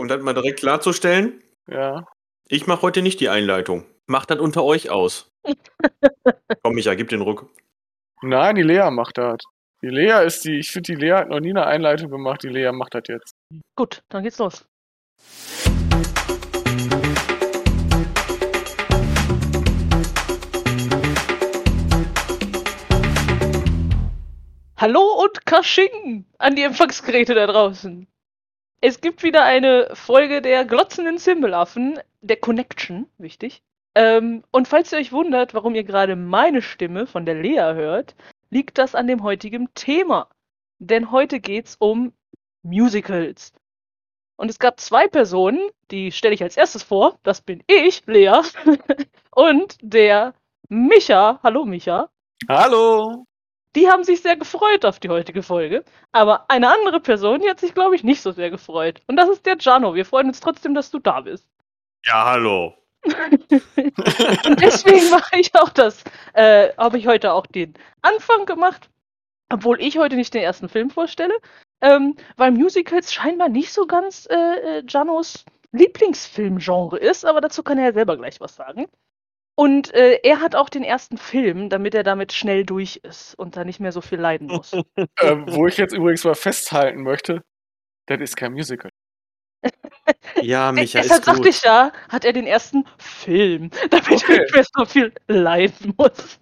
Um das mal direkt klarzustellen, Ja. ich mache heute nicht die Einleitung. Macht das unter euch aus. Komm, Micha, gib den Ruck. Nein, die Lea macht das. Die Lea ist die, ich finde, die Lea hat noch nie eine Einleitung gemacht. Die Lea macht das jetzt. Gut, dann geht's los. Hallo und Kasching an die Empfangsgeräte da draußen. Es gibt wieder eine Folge der glotzenden Zimbelaffen, der Connection, wichtig. Ähm, und falls ihr euch wundert, warum ihr gerade meine Stimme von der Lea hört, liegt das an dem heutigen Thema. Denn heute geht's um Musicals. Und es gab zwei Personen, die stelle ich als erstes vor. Das bin ich, Lea, und der Micha. Hallo Micha. Hallo! Die haben sich sehr gefreut auf die heutige Folge. Aber eine andere Person, die hat sich, glaube ich, nicht so sehr gefreut. Und das ist der Jano. Wir freuen uns trotzdem, dass du da bist. Ja, hallo. Und deswegen mache ich auch das. Äh, Habe ich heute auch den Anfang gemacht, obwohl ich heute nicht den ersten Film vorstelle, ähm, weil Musicals scheinbar nicht so ganz äh, äh, Janos Lieblingsfilmgenre ist, aber dazu kann er ja selber gleich was sagen. Und äh, er hat auch den ersten Film, damit er damit schnell durch ist und da nicht mehr so viel leiden muss. ähm, wo ich jetzt übrigens mal festhalten möchte, das ist kein Musical. Ja, Micha, Deshalb ist sagte gut. ich ja, hat er den ersten Film, damit Okay. er nicht mehr so viel leiden muss.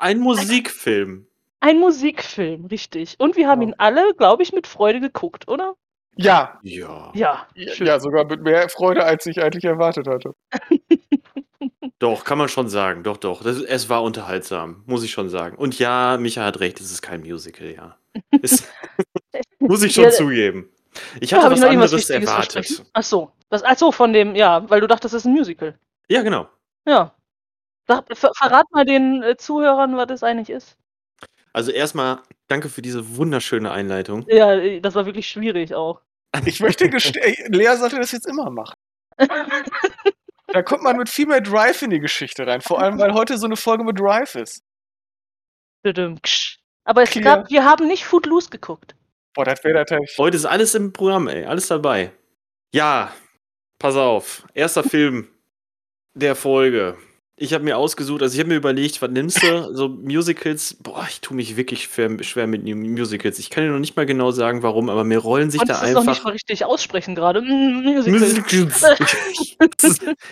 Ein Musikfilm. Ein Musikfilm, richtig. Und wir haben Ja. ihn alle, glaube ich, mit Freude geguckt, oder? Ja, Ja. Ja, ja, sogar mit mehr Freude, als ich eigentlich erwartet hatte. Doch, kann man schon sagen. Doch, doch. Das, es war unterhaltsam, muss ich schon sagen. Und ja, Micha hat recht, es ist kein Musical, ja. Ist, muss ich schon Ja, zugeben. Ich hatte was noch irgendwas anderes Wichtiges erwartet. Ach so. Das, ach so, von dem, ja, weil du dachtest, das ist ein Musical. Ja, genau. Ja. Ver verrat mal den äh, Zuhörern, was das eigentlich ist. Also erstmal danke für diese wunderschöne Einleitung. Ja, äh, das war wirklich schwierig auch. Ich möchte gestehen, Lea sollte das jetzt immer machen. Da kommt man mit viel mehr Drive in die Geschichte rein. Vor allem, weil heute so eine Folge mit Drive ist. Aber es Clear. gab, wir haben nicht Footloose geguckt. Boah, das wäre natürlich. Heute ist alles im Programm, ey. Alles dabei. Ja, pass auf. Erster Film der Folge. Ich habe mir ausgesucht, also ich habe mir überlegt, was nimmst du? So Musicals. Boah, ich tue mich wirklich schwer, schwer mit Musicals. Ich kann dir noch nicht mal genau sagen, warum, aber mir rollen sich Konntest da es noch nicht einfach. mal richtig aussprechen gerade. Mm, Musical. Musicals.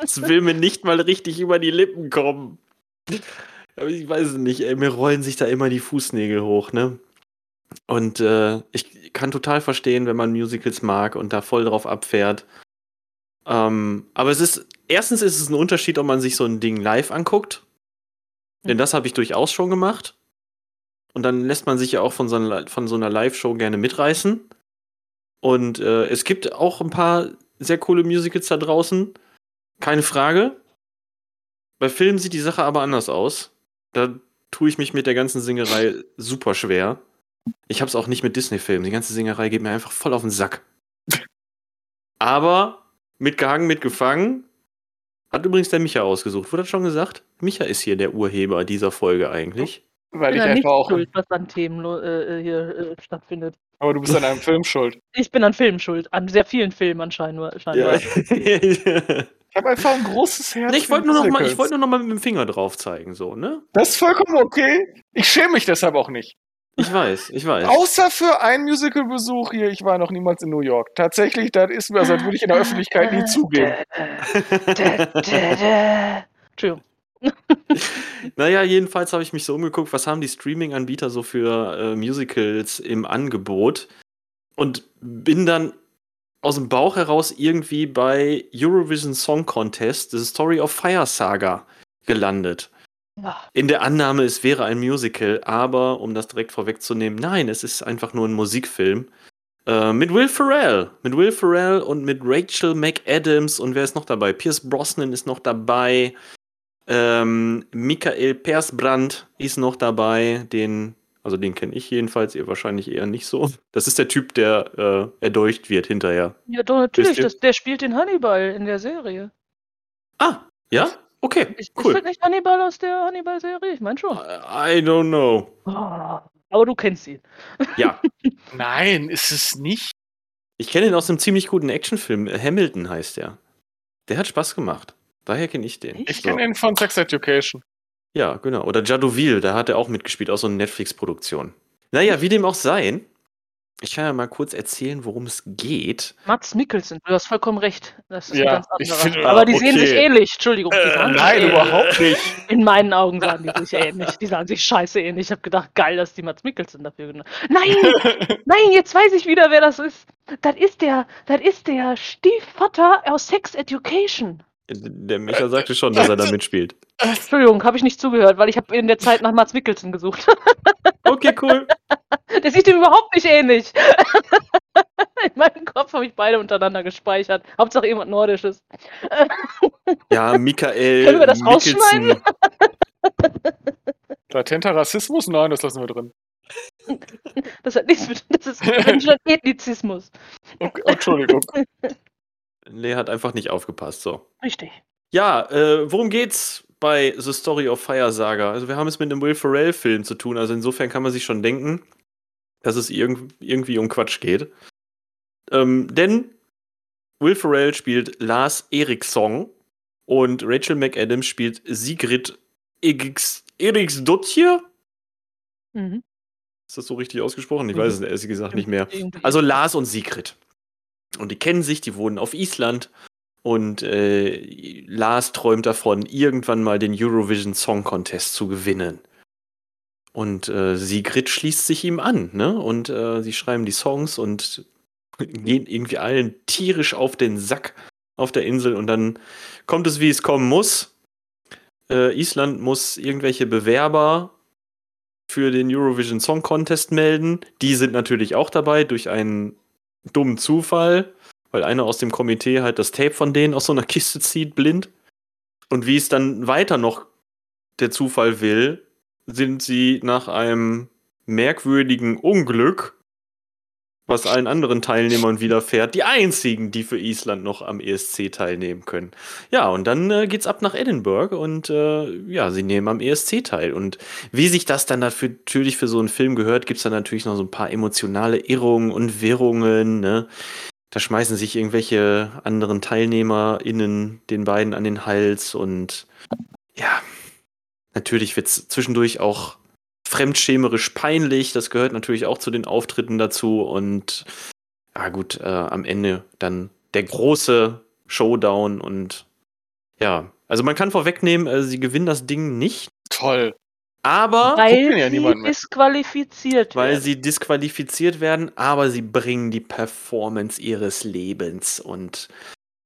Das will mir nicht mal richtig über die Lippen kommen. Aber ich weiß es nicht, ey, mir rollen sich da immer die Fußnägel hoch, ne? Und äh, ich kann total verstehen, wenn man Musicals mag und da voll drauf abfährt. Ähm, aber es ist, erstens ist es ein Unterschied, ob man sich so ein Ding live anguckt. Denn Mhm. das habe ich durchaus schon gemacht. Und dann lässt man sich ja auch von so einer, von so einer Live-Show gerne mitreißen. Und äh, es gibt auch ein paar sehr coole Musicals da draußen. Keine Frage. Bei Filmen sieht die Sache aber anders aus. Da tue ich mich mit der ganzen Singerei super schwer. Ich habe es auch nicht mit Disney-Filmen. Die ganze Singerei geht mir einfach voll auf den Sack. Aber mitgehangen, mitgefangen. Hat übrigens der Micha ausgesucht. Wurde das schon gesagt? Micha ist hier der Urheber dieser Folge eigentlich. Weil bin ich ja nicht einfach auch. schuld, was an Themen äh, äh, hier äh, stattfindet. Aber du bist an einem Film schuld. Ich bin an Filmen schuld. An sehr vielen Filmen anscheinend. scheinbar. Ich habe einfach ein großes Herz. ich für wollte nur, noch mal- Musicals. ich wollte nur noch mal mit dem Finger drauf zeigen, so, ne? Das ist vollkommen okay. Ich schäme mich deshalb auch nicht. Ich weiß, ich weiß. Außer für einen Musical-Besuch hier. Ich war noch niemals in New York. Tatsächlich, das ist mir, also das würde ich in der Öffentlichkeit nie zugeben. Entschuldigung. Naja, jedenfalls habe ich mich so umgeguckt, was haben die Streaming-Anbieter so für äh, Musicals im Angebot und bin dann aus dem Bauch heraus irgendwie bei Eurovision Song Contest, The Story of Fire Saga, gelandet. In der Annahme, es wäre ein Musical, aber um das direkt vorwegzunehmen, nein, es ist einfach nur ein Musikfilm. Äh, mit Will Ferrell. Mit Will Ferrell und mit Rachel McAdams und wer ist noch dabei? Pierce Brosnan ist noch dabei. Ähm, Michael Persbrandt ist noch dabei. Den, also den kenne ich jedenfalls, ihr wahrscheinlich eher nicht so. Das ist der Typ, der äh, erdolcht wird hinterher. Ja, doch, natürlich. Das, der spielt den Hannibal in der Serie. Ah, ja? Okay, Ist, ist cool. das nicht Hannibal aus der Hannibal-Serie? Ich meine schon. I don't know. Ah, aber du kennst ihn. Ja, Nein, ist es nicht. Ich kenne ihn aus einem ziemlich guten Actionfilm. Hamilton heißt der. Der hat Spaß gemacht. Daher kenne ich den. Ich So. kenne ihn von Sex Education. Ja, genau. Oder Jadoville, da hat er auch mitgespielt, aus so einer Netflix-Produktion. Naja, wie dem auch sei. Ich kann ja mal kurz erzählen, worum es geht. Mats Mikkelsen, du hast vollkommen recht. Das ist Ja, ein ganz ich anderer. finde- Aber die sehen okay. sich ähnlich. Entschuldigung. Sich Nein, ähnlich. überhaupt nicht. In meinen Augen sahen die sich ähnlich. Die sahen sich scheiße ähnlich. Ich habe gedacht, geil, dass die Mats Mikkelsen dafür genommen Nein! Nein, jetzt weiß ich wieder, wer das ist. Das ist der, das ist der Stiefvater aus Sex Education. Der Micha sagte schon, dass er da mitspielt. Entschuldigung, habe ich nicht zugehört, weil ich habe in der Zeit nach Mats Mikkelsen gesucht. Okay, cool. Der sieht ihm überhaupt nicht ähnlich. In meinem Kopf habe ich beide untereinander gespeichert. Hauptsache irgendwas Nordisches. Ja, Michael. Können wir das Mikkelsen. rausschneiden? Latenter Rassismus? Nein, das lassen wir drin. Das hat nichts mit. Das ist Ethnizismus. Okay, Entschuldigung. Lea hat einfach nicht aufgepasst, so. Richtig. Ja, äh, worum geht's bei The Story of Fire Saga? Also wir haben es mit einem Will Ferrell-Film zu tun, also insofern kann man sich schon denken, dass es irg irgendwie um Quatsch geht. Ähm, denn Will Ferrell spielt Lars Eriksson und Rachel McAdams spielt Sigrid Eriks Eriksdottir. Mhm. Ist das so richtig ausgesprochen? Ich weiß es ehrlich gesagt nicht mehr. Also Lars und Sigrid. Und die kennen sich, die wohnen auf Island. Und äh, Lars träumt davon, irgendwann mal den Eurovision Song Contest zu gewinnen. Und äh, Sigrid schließt sich ihm an, ne? Und äh, sie schreiben die Songs und gehen irgendwie allen tierisch auf den Sack auf der Insel. Und dann kommt es, wie es kommen muss. Äh, Island muss irgendwelche Bewerber für den Eurovision Song Contest melden. Die sind natürlich auch dabei durch einen dummen Zufall, weil einer aus dem Komitee halt das Tape von denen aus so einer Kiste zieht, blind. Und wie es dann weiter noch der Zufall will, sind sie nach einem merkwürdigen Unglück, was allen anderen Teilnehmern widerfährt, die einzigen, die für Island noch am ESC teilnehmen können. Ja, und dann äh, geht's ab nach Edinburgh und äh, ja, sie nehmen am ESC teil. Und wie sich das dann dafür, natürlich für so einen Film gehört, gibt's dann natürlich noch so ein paar emotionale Irrungen und Wirrungen. Ne? Da schmeißen sich irgendwelche anderen TeilnehmerInnen den beiden an den Hals und ja, natürlich wird's zwischendurch auch fremdschämerisch peinlich. Das gehört natürlich auch zu den Auftritten dazu und ja gut, äh, am Ende dann der große Showdown und ja, also man kann vorwegnehmen, äh, sie gewinnen das Ding nicht, Toll. aber Weil ja sie disqualifiziert weil werden. sie disqualifiziert werden, aber sie bringen die Performance ihres Lebens und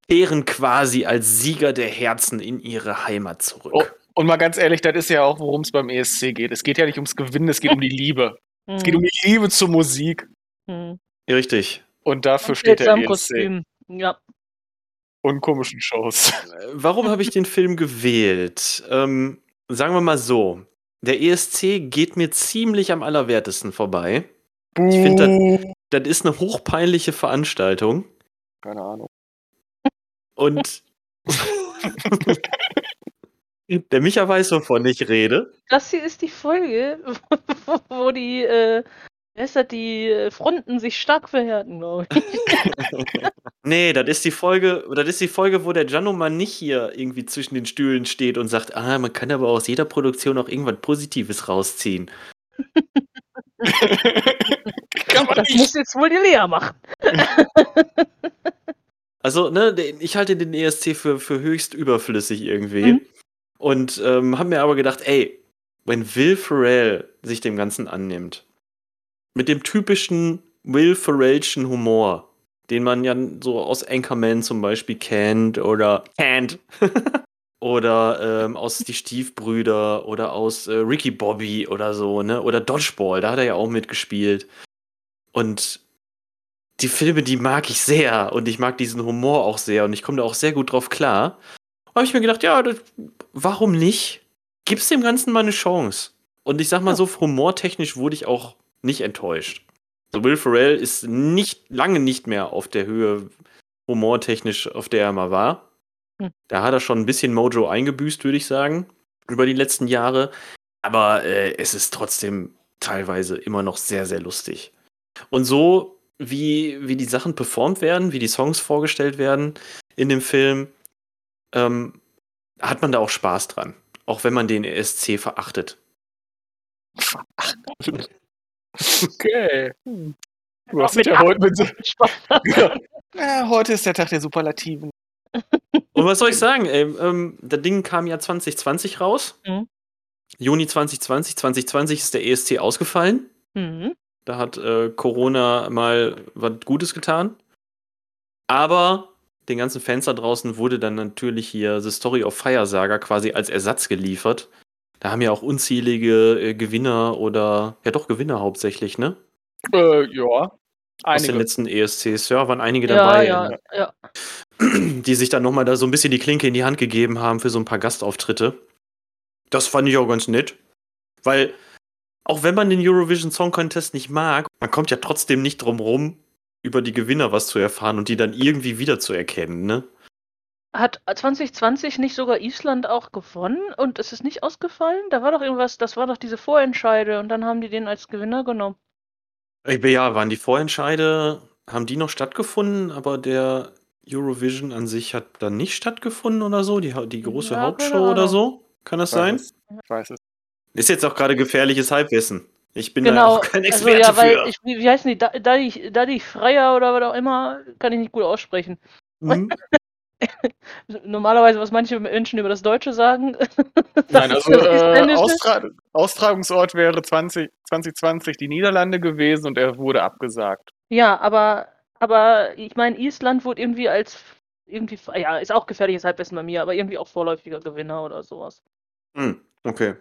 kehren quasi als Sieger der Herzen in ihre Heimat zurück. Oh, und mal ganz ehrlich, das ist ja auch, worum es beim ESC geht. Es geht ja nicht ums Gewinnen, es geht um die Liebe. Es geht um die Liebe zur Musik. Mhm. Ja, Richtig. Und dafür steht der ESC. Kostüm. Ja. Und komischen Shows. Äh, Warum habe ich den Film gewählt? Ähm, sagen wir mal so. Der ESC geht mir ziemlich am allerwertesten vorbei. Ich find Buh. Das ist eine hochpeinliche Veranstaltung. Keine Ahnung. Und der Micha weiß, wovon ich rede. Das hier ist die Folge, wo, die, äh, das, die äh, Fronten sich stark verhärten, glaube ich. Nee, das ist die Folge, das ist die Folge, wo der Gianno mal nicht hier irgendwie zwischen den Stühlen steht und sagt, ah, man kann aber aus jeder Produktion auch irgendwas Positives rausziehen. Kann man Das nicht. muss jetzt wohl die Lea machen. Also, ne, den- ich halte den ESC für, für höchst überflüssig irgendwie. Mhm. Und ähm, habe mir aber gedacht, ey, wenn Will Ferrell sich dem Ganzen annimmt, mit dem typischen Will Ferrellschen Humor, den man ja so aus Anchorman zum Beispiel kennt oder kennt, oder ähm, aus Die Stiefbrüder oder aus äh, Ricky Bobby oder so, ne, oder Dodgeball, da hat er ja auch mitgespielt. Und die Filme, die mag ich sehr und ich mag diesen Humor auch sehr und ich komme da auch sehr gut drauf klar. Habe ich mir gedacht, ja, das, warum nicht? Gib's dem Ganzen mal eine Chance. Und ich sag mal so, humortechnisch wurde ich auch nicht enttäuscht. So Will Ferrell ist nicht lange nicht mehr auf der Höhe humortechnisch, auf der er mal war. Hm. Da hat er schon ein bisschen Mojo eingebüßt, würde ich sagen, über die letzten Jahre. Aber äh, es ist trotzdem teilweise immer noch sehr, sehr lustig. Und so wie, wie die Sachen performt werden, wie die Songs vorgestellt werden in dem Film, ähm, hat man da auch Spaß dran. Auch wenn man den ESC verachtet. Okay. Hm. Du hast Mit ja heute mit so, Spaß. ja. ja, heute ist der Tag der Superlativen. Und was soll ich sagen? Ey, ähm, das Ding kam ja 2020 raus. Mhm. Juni 2020. 2020 ist der ESC ausgefallen. Mhm. Da hat äh, Corona mal was Gutes getan. Aber den ganzen Fans da draußen wurde dann natürlich hier The Story of Fire Saga quasi als Ersatz geliefert. Da haben ja auch unzählige äh, Gewinner oder ja doch Gewinner hauptsächlich, ne? Äh, ja. Aus den Einige. letzten ESCs, ja, waren einige Ja, dabei, ja, ja. die sich dann nochmal da so ein bisschen die Klinke in die Hand gegeben haben für so ein paar Gastauftritte. Das fand ich auch ganz nett. Weil, auch wenn man den Eurovision Song Contest nicht mag, man kommt ja trotzdem nicht drum rum, über die Gewinner was zu erfahren und die dann irgendwie wiederzuerkennen, ne? Hat 2020 nicht sogar Island auch gewonnen und es ist nicht ausgefallen? Da war doch irgendwas, das war doch diese Vorentscheide und dann haben die den als Gewinner genommen. Bin, ja, waren die Vorentscheide, haben die noch stattgefunden, aber der Eurovision an sich hat dann nicht stattgefunden oder so? Die, die große Ja, Hauptshow oder so? Kann das sein? Weiß es. Ich weiß es. Ist jetzt auch gerade gefährliches Halbwissen. Ich bin da Genau, auch kein also Experte ja, weil für. ich, wie, heißen die, da, da, die, da die Freier oder was auch immer, kann ich nicht gut aussprechen. Hm? Normalerweise, was manche Menschen über das Deutsche sagen. Nein, also äh. Austra Austragungsort wäre 20, 2020 die Niederlande gewesen und er wurde abgesagt. Ja, aber, aber ich meine, Island wurde irgendwie als irgendwie, ja, ist auch gefährliches Halbwissen bei mir, aber irgendwie auch vorläufiger Gewinner oder sowas. Hm, okay.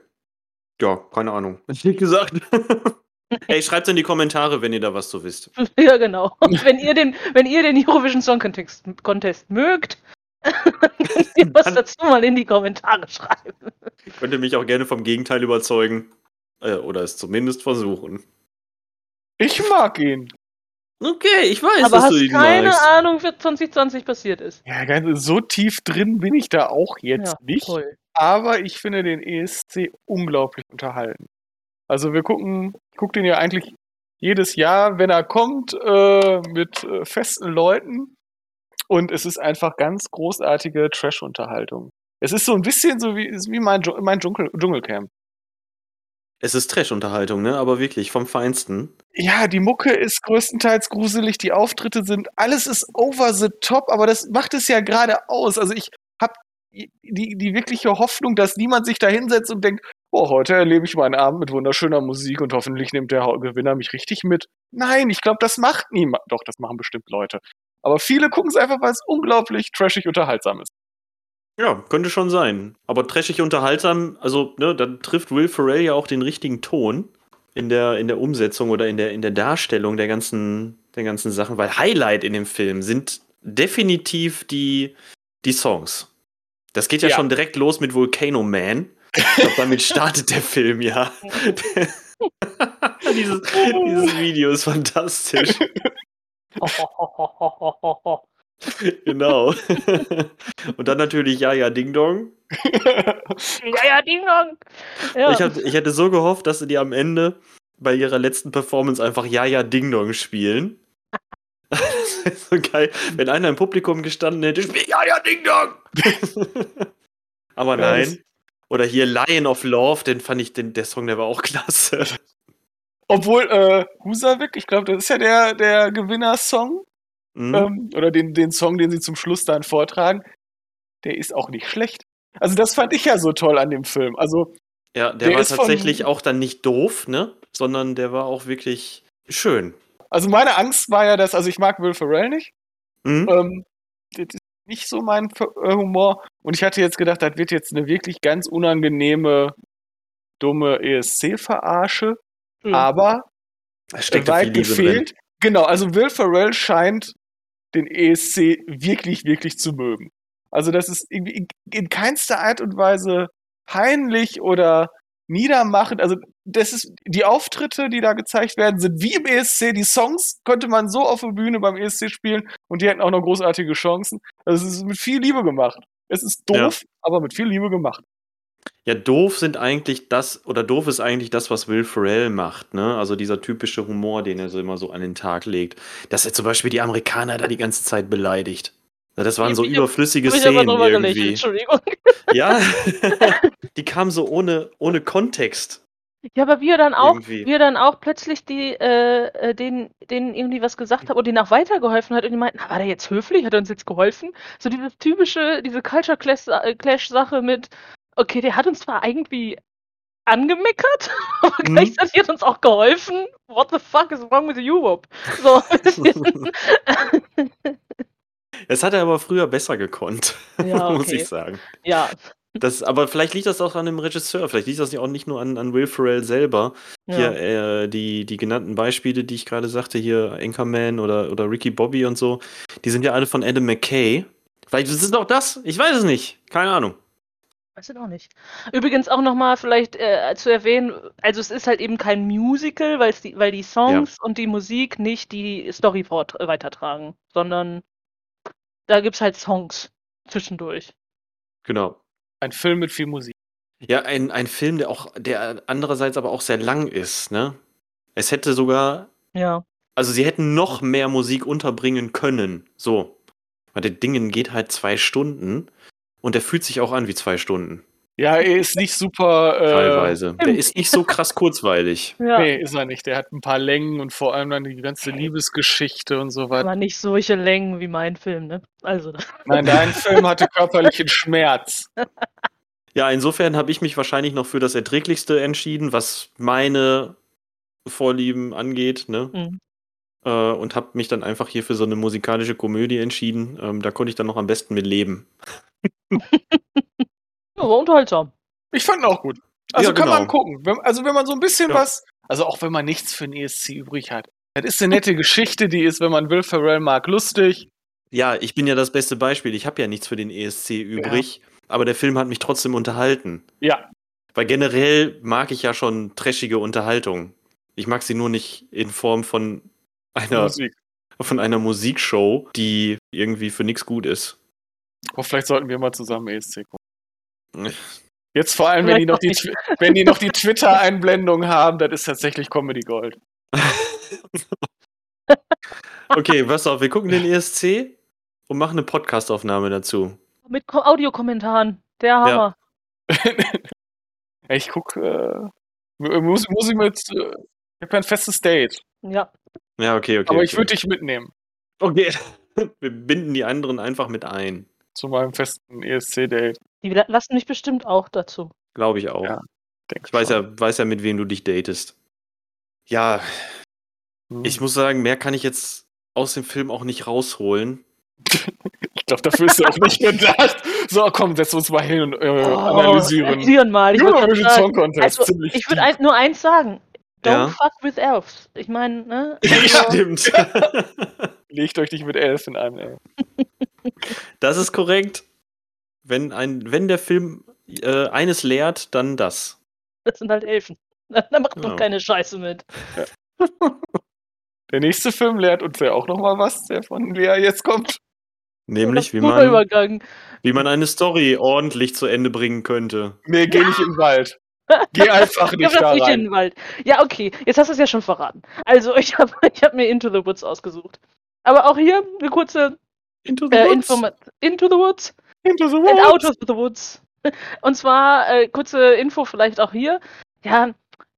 Ja, keine Ahnung. Hätte ich nicht gesagt. Ey, schreibt in die Kommentare, wenn ihr da was so wisst. ja, genau. Und wenn ihr den, wenn ihr den Eurovision Song Contest, Contest mögt, könnt ihr was dazu mal in die Kommentare schreiben. Könnt ihr mich auch gerne vom Gegenteil überzeugen. Äh, oder es zumindest versuchen. Ich mag ihn. Okay, ich weiß, aber dass hast du ihn keine magst. Ahnung, was 2020 passiert ist. Ja, ganz so tief drin bin ich da auch jetzt ja, nicht. toll. Aber ich finde den ESC unglaublich unterhalten. Also wir gucken, ich gucke den ja eigentlich jedes Jahr, wenn er kommt, äh, mit äh, festen Leuten. Und es ist einfach ganz großartige Trash-Unterhaltung. Es ist so ein bisschen so wie, wie mein, mein Dschungel, Dschungelcamp. Es ist Trash-Unterhaltung, ne? Aber wirklich, vom Feinsten. Ja, die Mucke ist größtenteils gruselig, die Auftritte sind, alles ist over the top, aber das macht es ja gerade aus. Also ich die, die wirkliche Hoffnung, dass niemand sich da hinsetzt und denkt, oh, heute erlebe ich meinen Abend mit wunderschöner Musik und hoffentlich nimmt der Gewinner mich richtig mit. Nein, ich glaube, das macht niemand. Doch, das machen bestimmt Leute. Aber viele gucken es einfach, weil es unglaublich trashig unterhaltsam ist. Ja, könnte schon sein. Aber trashig unterhaltsam, also, ne, dann trifft Will Ferrell ja auch den richtigen Ton in der, in der Umsetzung oder in der, in der Darstellung der ganzen, der ganzen Sachen, weil Highlight in dem Film sind definitiv die, die Songs. Das geht ja, Ja. schon direkt los mit Volcano Man. Ich glaube, damit startet der Film, ja. dieses, dieses Video ist fantastisch. Genau. Und dann natürlich Ja, ja, Ding Dong. ja, ja, Ding Dong. Ja. Ich, hab, ich hätte so gehofft, dass sie die am Ende bei ihrer letzten Performance einfach Ja, ja, Ding Dong spielen. Das wäre so geil, wenn einer im Publikum gestanden hätte, spiel Ja, ja, Ding Dong. Aber nein. Oder hier Lion of Love, den fand ich, den, der Song, der war auch klasse. Obwohl, äh, Husavik, ich glaube, das ist ja der, der Gewinnersong. Mhm. ähm, oder den, den Song, den sie zum Schluss dann vortragen, der ist auch nicht schlecht. Also das fand ich ja so toll an dem Film. Also ja, der, der war ist von- tatsächlich auch dann nicht doof, ne? Sondern der war auch wirklich schön. Also meine Angst war ja, dass, also ich mag Will Ferrell nicht. Mhm. Ähm, das ist nicht so mein äh, Humor. Und ich hatte jetzt gedacht, das wird jetzt eine wirklich ganz unangenehme, dumme ESC-Verarsche. Hm. Aber Da steckt weit gefehlt. Genau, also Will Ferrell scheint den ESC wirklich, wirklich zu mögen. Also das ist irgendwie in, in keinster Art und Weise peinlich oder niedermachend. Also das ist die Auftritte, die da gezeigt werden, sind wie im ESC. Die Songs könnte man so auf der Bühne beim ESC spielen und die hätten auch noch großartige Chancen. Also es ist mit viel Liebe gemacht. Es ist doof, aber mit viel Liebe gemacht. Ja, doof sind eigentlich das, oder doof ist eigentlich das, was Will Ferrell macht, ne? Also dieser typische Humor, den er so immer so an den Tag legt. Dass er zum Beispiel die Amerikaner da die ganze Zeit beleidigt. Ja, Das waren so Ich überflüssige ich Szenen irgendwie. Entschuldigung. Ja, die kamen so ohne, ohne Kontext. Ja, aber wie er dann auch, Irgendwie. wie er dann auch plötzlich die, äh, äh, denen, denen irgendwie was gesagt hat und denen auch weitergeholfen hat und die meinten, na, war der jetzt höflich? Hat er uns jetzt geholfen? So dieses typische, diese Culture Clash- äh, Clash-Sache mit, okay, der hat uns zwar irgendwie angemeckert, aber Mhm. gleichzeitig hat uns auch geholfen. What the fuck is wrong with you, Wop? So, Das hat er aber früher besser gekonnt, Ja, muss okay. ich sagen. ja. Das, aber vielleicht liegt das auch an dem Regisseur, vielleicht liegt das auch nicht nur an, an Will Ferrell selber. Hier ja. äh, die, die genannten Beispiele, die ich gerade sagte, hier Anchorman oder, oder Ricky Bobby und so, die sind ja alle von Adam McKay. Vielleicht ist es auch das, ich weiß es nicht, keine Ahnung. Weiß ich auch nicht. Übrigens auch nochmal vielleicht äh, zu erwähnen, also es ist halt eben kein Musical, weil's die, weil die Songs und die Musik nicht die Story äh, weitertragen, sondern da gibt's halt Songs zwischendurch. Genau. Ein Film mit viel Musik. Ja, ein, ein Film, der auch, der andererseits aber auch sehr lang ist, ne? Es hätte sogar, Ja. also sie hätten noch mehr Musik unterbringen können. So. Weil der Dingen geht halt zwei Stunden und der fühlt sich auch an wie zwei Stunden. Ja, er ist nicht super. Äh, Teilweise. Der ist nicht so krass kurzweilig. Ja. Nee, ist er nicht. Der hat ein paar Längen und vor allem dann die ganze Liebesgeschichte und so weiter. Aber nicht solche Längen wie mein Film, ne? Also, Nein, dein Film hatte körperlichen Schmerz. Ja, insofern habe ich mich wahrscheinlich noch für das Erträglichste entschieden, was meine Vorlieben angeht, ne? Mhm. Äh, und habe mich dann einfach hier für so eine musikalische Komödie entschieden. Ähm, da konnte ich dann noch am besten mit leben. Ja, war unterhaltsam. Ich fand ihn auch gut. Also Ja, kann genau. man gucken. Wenn, also wenn man so ein bisschen Ja. was, also auch wenn man nichts für ein ESC übrig hat. Das ist eine nette Geschichte, die ist, wenn man Will Ferrell mag, lustig. Ja, ich bin ja das beste Beispiel. Ich habe ja nichts für den ESC übrig, aber der Film hat mich trotzdem unterhalten. Ja, Weil generell mag ich ja schon trashige Unterhaltung. Ich mag sie nur nicht in Form von einer, Musik. von einer Musikshow, die irgendwie für nichts gut ist. Aber vielleicht sollten wir mal zusammen ESC gucken. Jetzt vor allem, wenn die noch die, wenn die noch die Twitter-Einblendung haben, das ist tatsächlich Comedy Gold. okay, pass auf, wir gucken den ESC und machen eine Podcastaufnahme dazu. Mit Ko Audiokommentaren. Der Hammer. ich guck, äh, muss, muss ich mit, äh, ich hab ja ein festes Date, Ja. Ja, okay, okay. aber ich okay. würde dich mitnehmen Okay. Wir binden die anderen einfach mit ein. zu meinem festen ESC-Date. Die la- lassen mich bestimmt auch dazu. Glaube ich auch. Ja, Ich weiß schon. ja, weiß ja, mit wem du dich datest. Ja, Hm. ich muss sagen, mehr kann ich jetzt aus dem Film auch nicht rausholen. Ich glaube, dafür ist er auch nicht gedacht. So, komm, setz uns mal hin und äh, Oh, analysieren. analysieren mal. Ich, Song Contest, also, ich würde ein, nur eins sagen. Don't Ja. fuck with elves. Ich meine, ne? Ja, Also, stimmt. Legt euch nicht mit elf in einem, ey. das ist korrekt. Wenn, ein, wenn der Film äh, eines lehrt, dann das. das sind halt Elfen. Da macht man keine Scheiße mit. Der nächste Film lehrt uns ja auch noch mal was, der von Lea jetzt kommt. Nämlich, wie man, Übergang. wie man eine Story ordentlich zu Ende bringen könnte. Nee, geh nicht in den Wald. Geh einfach Ich nicht hab da nicht in rein. den Wald. Ja, okay. Jetzt hast du es ja schon verraten. Also, ich habe ich hab mir Into the Woods ausgesucht. Aber auch hier eine kurze Into the äh, Woods. Informa Into the Woods. Into the And woods. out of the woods. Und zwar, äh, kurze Info vielleicht auch hier. Ja,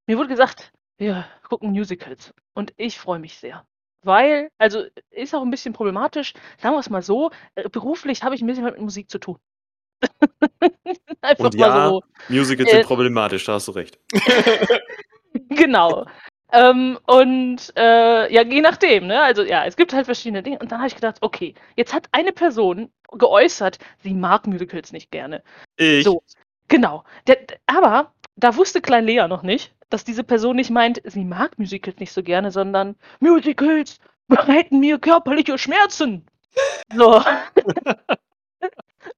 mir wurde gesagt, wir gucken Musicals. Und ich freue mich sehr. Weil, also ist auch ein bisschen problematisch, sagen wir es mal so, äh, beruflich habe ich ein bisschen mit Musik zu tun. Einfach Und mal ja, so. Musicals Äh, sind problematisch, da hast du recht. Genau. Ähm, und äh, ja, je nachdem, ne? Also ja, es gibt halt verschiedene Dinge. Und dann habe ich gedacht, okay, jetzt hat eine Person geäußert, sie mag Musicals nicht gerne. Ich. So, genau. Der, aber da wusste Klein Lea noch nicht, dass diese Person nicht meint, sie mag Musicals nicht so gerne, sondern Musicals bereiten mir körperliche Schmerzen. So.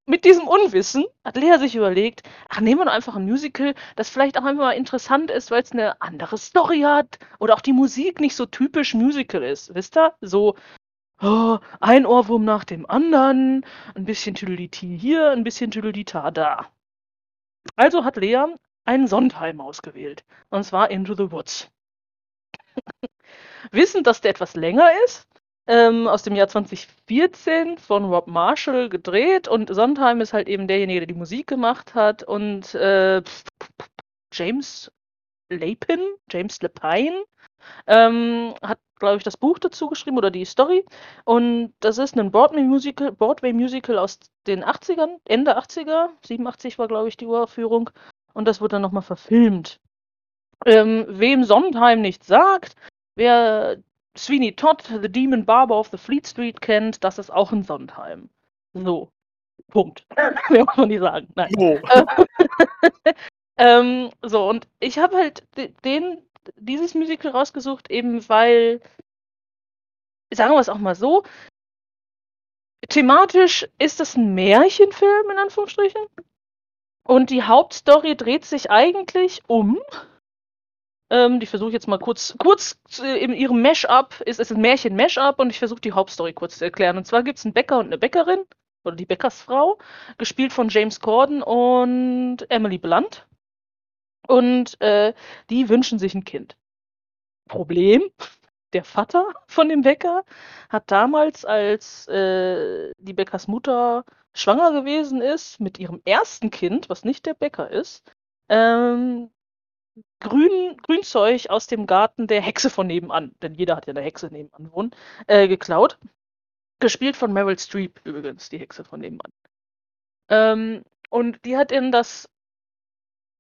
Mit diesem Unwissen hat Lea sich überlegt, ach, nehmen wir doch einfach ein Musical, das vielleicht auch einfach mal interessant ist, weil es eine andere Story hat oder auch die Musik nicht so typisch Musical ist. Wisst ihr? So, oh, ein Ohrwurm nach dem anderen, ein bisschen Tüdeliti hier, ein bisschen Tüdelita da. Also hat Lea einen Sondheim ausgewählt. Und zwar Into the Woods. Wissend, dass der etwas länger ist, ähm, aus dem Jahr 2014 von Rob Marshall gedreht und Sondheim ist halt eben derjenige, der die Musik gemacht hat und äh, James Lapin, James Lapine, ähm, hat, glaube ich, das Buch dazu geschrieben oder die Story. Und das ist ein Broadway-Musical Broadway -Musical aus den 80ern, Ende 80er, 87 war, glaube ich, die Uraufführung. Und das wurde dann nochmal verfilmt. Ähm, wem Sondheim nichts sagt, wer Sweeney Todd, The Demon Barber of the Fleet Street kennt, das ist auch ein Sondheim. So. Punkt. Mehr muss man nicht sagen. Nein. Jo. Ähm, so, und ich habe halt de- den, dieses Musical rausgesucht, eben weil, sagen wir es auch mal so, thematisch ist das ein Märchenfilm, in Anführungsstrichen. Und die Hauptstory dreht sich eigentlich um, ähm, die versuche ich jetzt mal kurz, kurz in ihrem Mash-up, ist es ein Märchen-Mash-up und ich versuche die Hauptstory kurz zu erklären. Und zwar gibt es einen Bäcker und eine Bäckerin, oder die Bäckersfrau, gespielt von James Corden und Emily Blunt. Und äh, die wünschen sich ein Kind. Problem, der Vater von dem Bäcker hat damals, als äh, die Bäckers Mutter schwanger gewesen ist, mit ihrem ersten Kind, was nicht der Bäcker ist, ähm, Grün, Grünzeug aus dem Garten der Hexe von nebenan, denn jeder hat ja eine Hexe nebenan wohnen, äh, geklaut. Gespielt von Meryl Streep übrigens, die Hexe von nebenan. Ähm, und die hat in das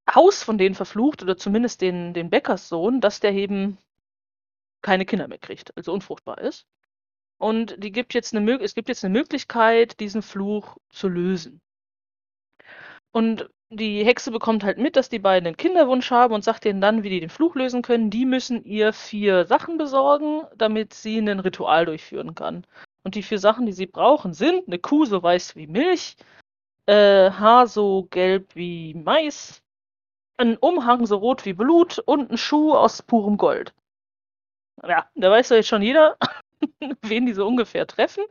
Haus von denen verflucht, oder zumindest den, den Bäckerssohn, dass der eben keine Kinder mehr kriegt, also unfruchtbar ist. Und die gibt jetzt eine, es gibt jetzt eine Möglichkeit, diesen Fluch zu lösen. Und die Hexe bekommt halt mit, dass die beiden einen Kinderwunsch haben und sagt denen dann, wie die den Fluch lösen können. Die müssen ihr vier Sachen besorgen, damit sie ein Ritual durchführen kann. Und die vier Sachen, die sie brauchen, sind eine Kuh so weiß wie Milch, äh, Haar so gelb wie Mais, ein Umhang so rot wie Blut und ein Schuh aus purem Gold. Ja, da weiß doch jetzt schon jeder, wen die so ungefähr treffen.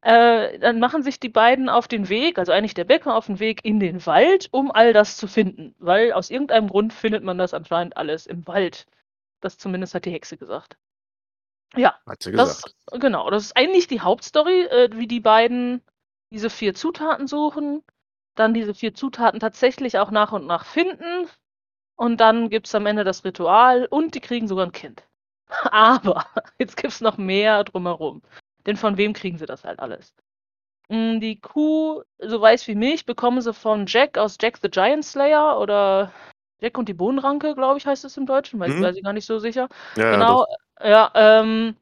Äh, dann machen sich die beiden auf den Weg, also eigentlich der Bäcker auf den Weg in den Wald, um all das zu finden. Weil aus irgendeinem Grund findet man das anscheinend alles im Wald. Das zumindest hat die Hexe gesagt. Ja, Hat sie das, gesagt. genau, das ist eigentlich die Hauptstory, äh, wie die beiden diese vier Zutaten suchen, dann diese vier Zutaten tatsächlich auch nach und nach finden und dann gibt es am Ende das Ritual und die kriegen sogar ein Kind. Aber jetzt gibt es noch mehr drumherum. Denn von wem kriegen sie das halt alles? Mm, Die Kuh, so weiß wie Milch, bekommen sie von Jack aus Jack the Giant Slayer oder Jack und die Bohnenranke, glaube ich, heißt es im Deutschen, weiß, Mhm. weiß ich gar nicht so sicher. Ja, Genau, Ja, ja, ähm,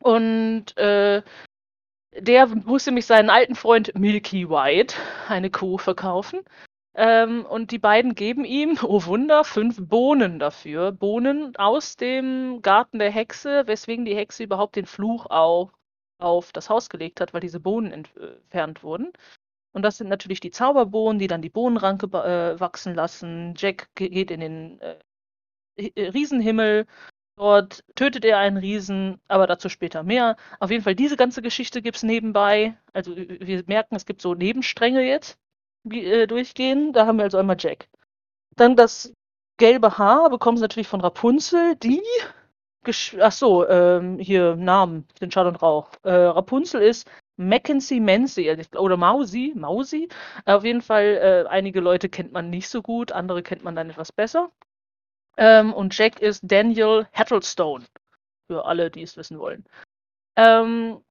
und äh, der muss nämlich seinen alten Freund Milky White, eine Kuh, verkaufen. Ähm, und die beiden geben ihm, oh Wunder, fünf Bohnen dafür. Bohnen aus dem Garten der Hexe, weswegen die Hexe überhaupt den Fluch auf, auf das Haus gelegt hat, weil diese Bohnen ent- entfernt wurden. Und das sind natürlich die Zauberbohnen, die dann die Bohnenranke äh, wachsen lassen. Jack ge- geht in den äh, äh, Riesenhimmel. Dort tötet er einen Riesen, aber dazu später mehr. Auf jeden Fall, diese ganze Geschichte gibt es nebenbei. Also wir merken, es gibt so Nebenstränge jetzt, die äh, durchgehen. Da haben wir also einmal Jack. Dann das gelbe Haar bekommen sie natürlich von Rapunzel, die. gesch- Ach so, ähm, hier Namen sind Schall und Rauch. Äh, Rapunzel ist Mackenzie glaub- oder Mausi, Mausi. Auf jeden Fall, äh, einige Leute kennt man nicht so gut, andere kennt man dann etwas besser. Ähm, und Jack ist Daniel Hattlestone. Für alle, die es wissen wollen. Ähm,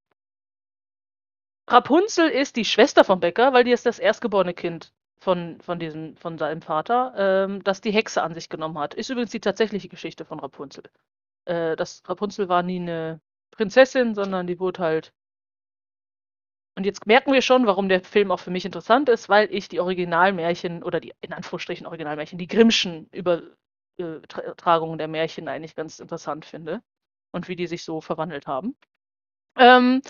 Rapunzel ist die Schwester vom Bäcker, weil die ist das erstgeborene Kind von, von, diesem, von seinem Vater, ähm, das die Hexe an sich genommen hat. Ist übrigens die tatsächliche Geschichte von Rapunzel. Äh, das Rapunzel war nie eine Prinzessin, sondern die wurde halt. Und jetzt merken wir schon, warum der Film auch für mich interessant ist, weil ich die Originalmärchen oder die in Anführungsstrichen Originalmärchen, die Grimmschen Übertragungen der Märchen eigentlich ganz interessant finde und wie die sich so verwandelt haben. Ähm,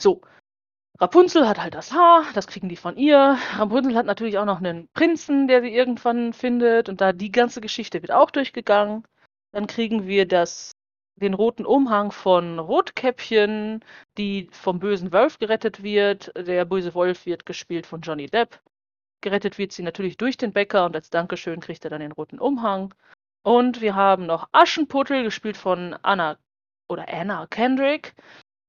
so, Rapunzel hat halt das Haar, das kriegen die von ihr. Rapunzel hat natürlich auch noch einen Prinzen, der sie irgendwann findet. Und da die ganze Geschichte wird auch durchgegangen. Dann kriegen wir das, den roten Umhang von Rotkäppchen, die vom bösen Wolf gerettet wird. Der böse Wolf wird gespielt von Johnny Depp. Gerettet wird sie natürlich durch den Bäcker und als Dankeschön kriegt er dann den roten Umhang. Und wir haben noch Aschenputtel, gespielt von Anna oder Anna Kendrick,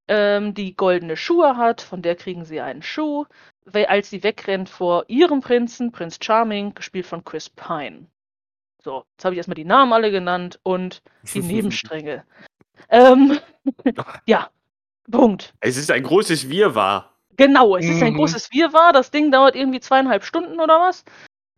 ähm, die goldene Schuhe hat, von der kriegen sie einen Schuh, weil, als sie wegrennt vor ihrem Prinzen, Prinz Charming, gespielt von Chris Pine. So, jetzt habe ich erstmal die Namen alle genannt und die Nebenstränge. ähm, ja, Punkt. Es ist ein großes Wirrwarr. Genau, es ist ein Mhm. großes Wirrwarr. Das Ding dauert irgendwie zweieinhalb Stunden oder was.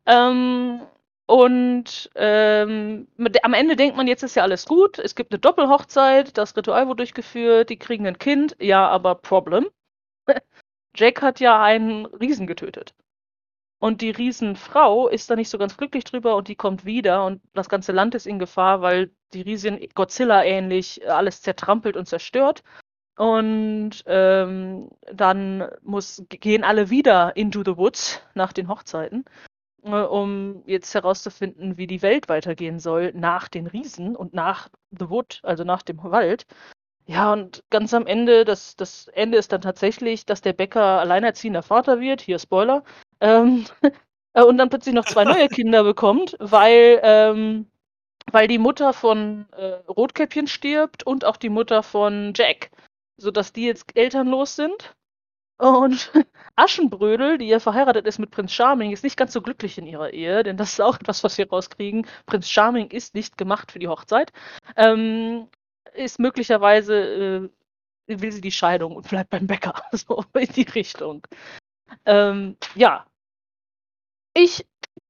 Ähm, und ähm, am Ende denkt man, jetzt ist ja alles gut. Es gibt eine Doppelhochzeit, das Ritual wurde durchgeführt, die kriegen ein Kind. Ja, aber Problem. Jack hat ja einen Riesen getötet. Und die Riesenfrau ist da nicht so ganz glücklich drüber und die kommt wieder und das ganze Land ist in Gefahr, weil die Riesen Godzilla ähnlich alles zertrampelt und zerstört. Und ähm, dann muss, gehen alle wieder into the woods nach den Hochzeiten, um jetzt herauszufinden, wie die Welt weitergehen soll nach den Riesen und nach the wood, also nach dem Wald. Ja, und ganz am Ende, das, das Ende ist dann tatsächlich, dass der Bäcker alleinerziehender Vater wird, hier Spoiler, ähm, äh, und dann plötzlich noch zwei neue Kinder bekommt, weil, ähm, weil die Mutter von äh, Rotkäppchen stirbt und auch die Mutter von Jack, sodass die jetzt elternlos sind. Und Aschenbrödel, die ja verheiratet ist mit Prinz Charming, ist nicht ganz so glücklich in ihrer Ehe, denn das ist auch etwas, was wir rauskriegen. Prinz Charming ist nicht gemacht für die Hochzeit. Ähm, ist möglicherweise, äh, will sie die Scheidung und bleibt beim Bäcker. So in die Richtung. Ähm, ja. Ich,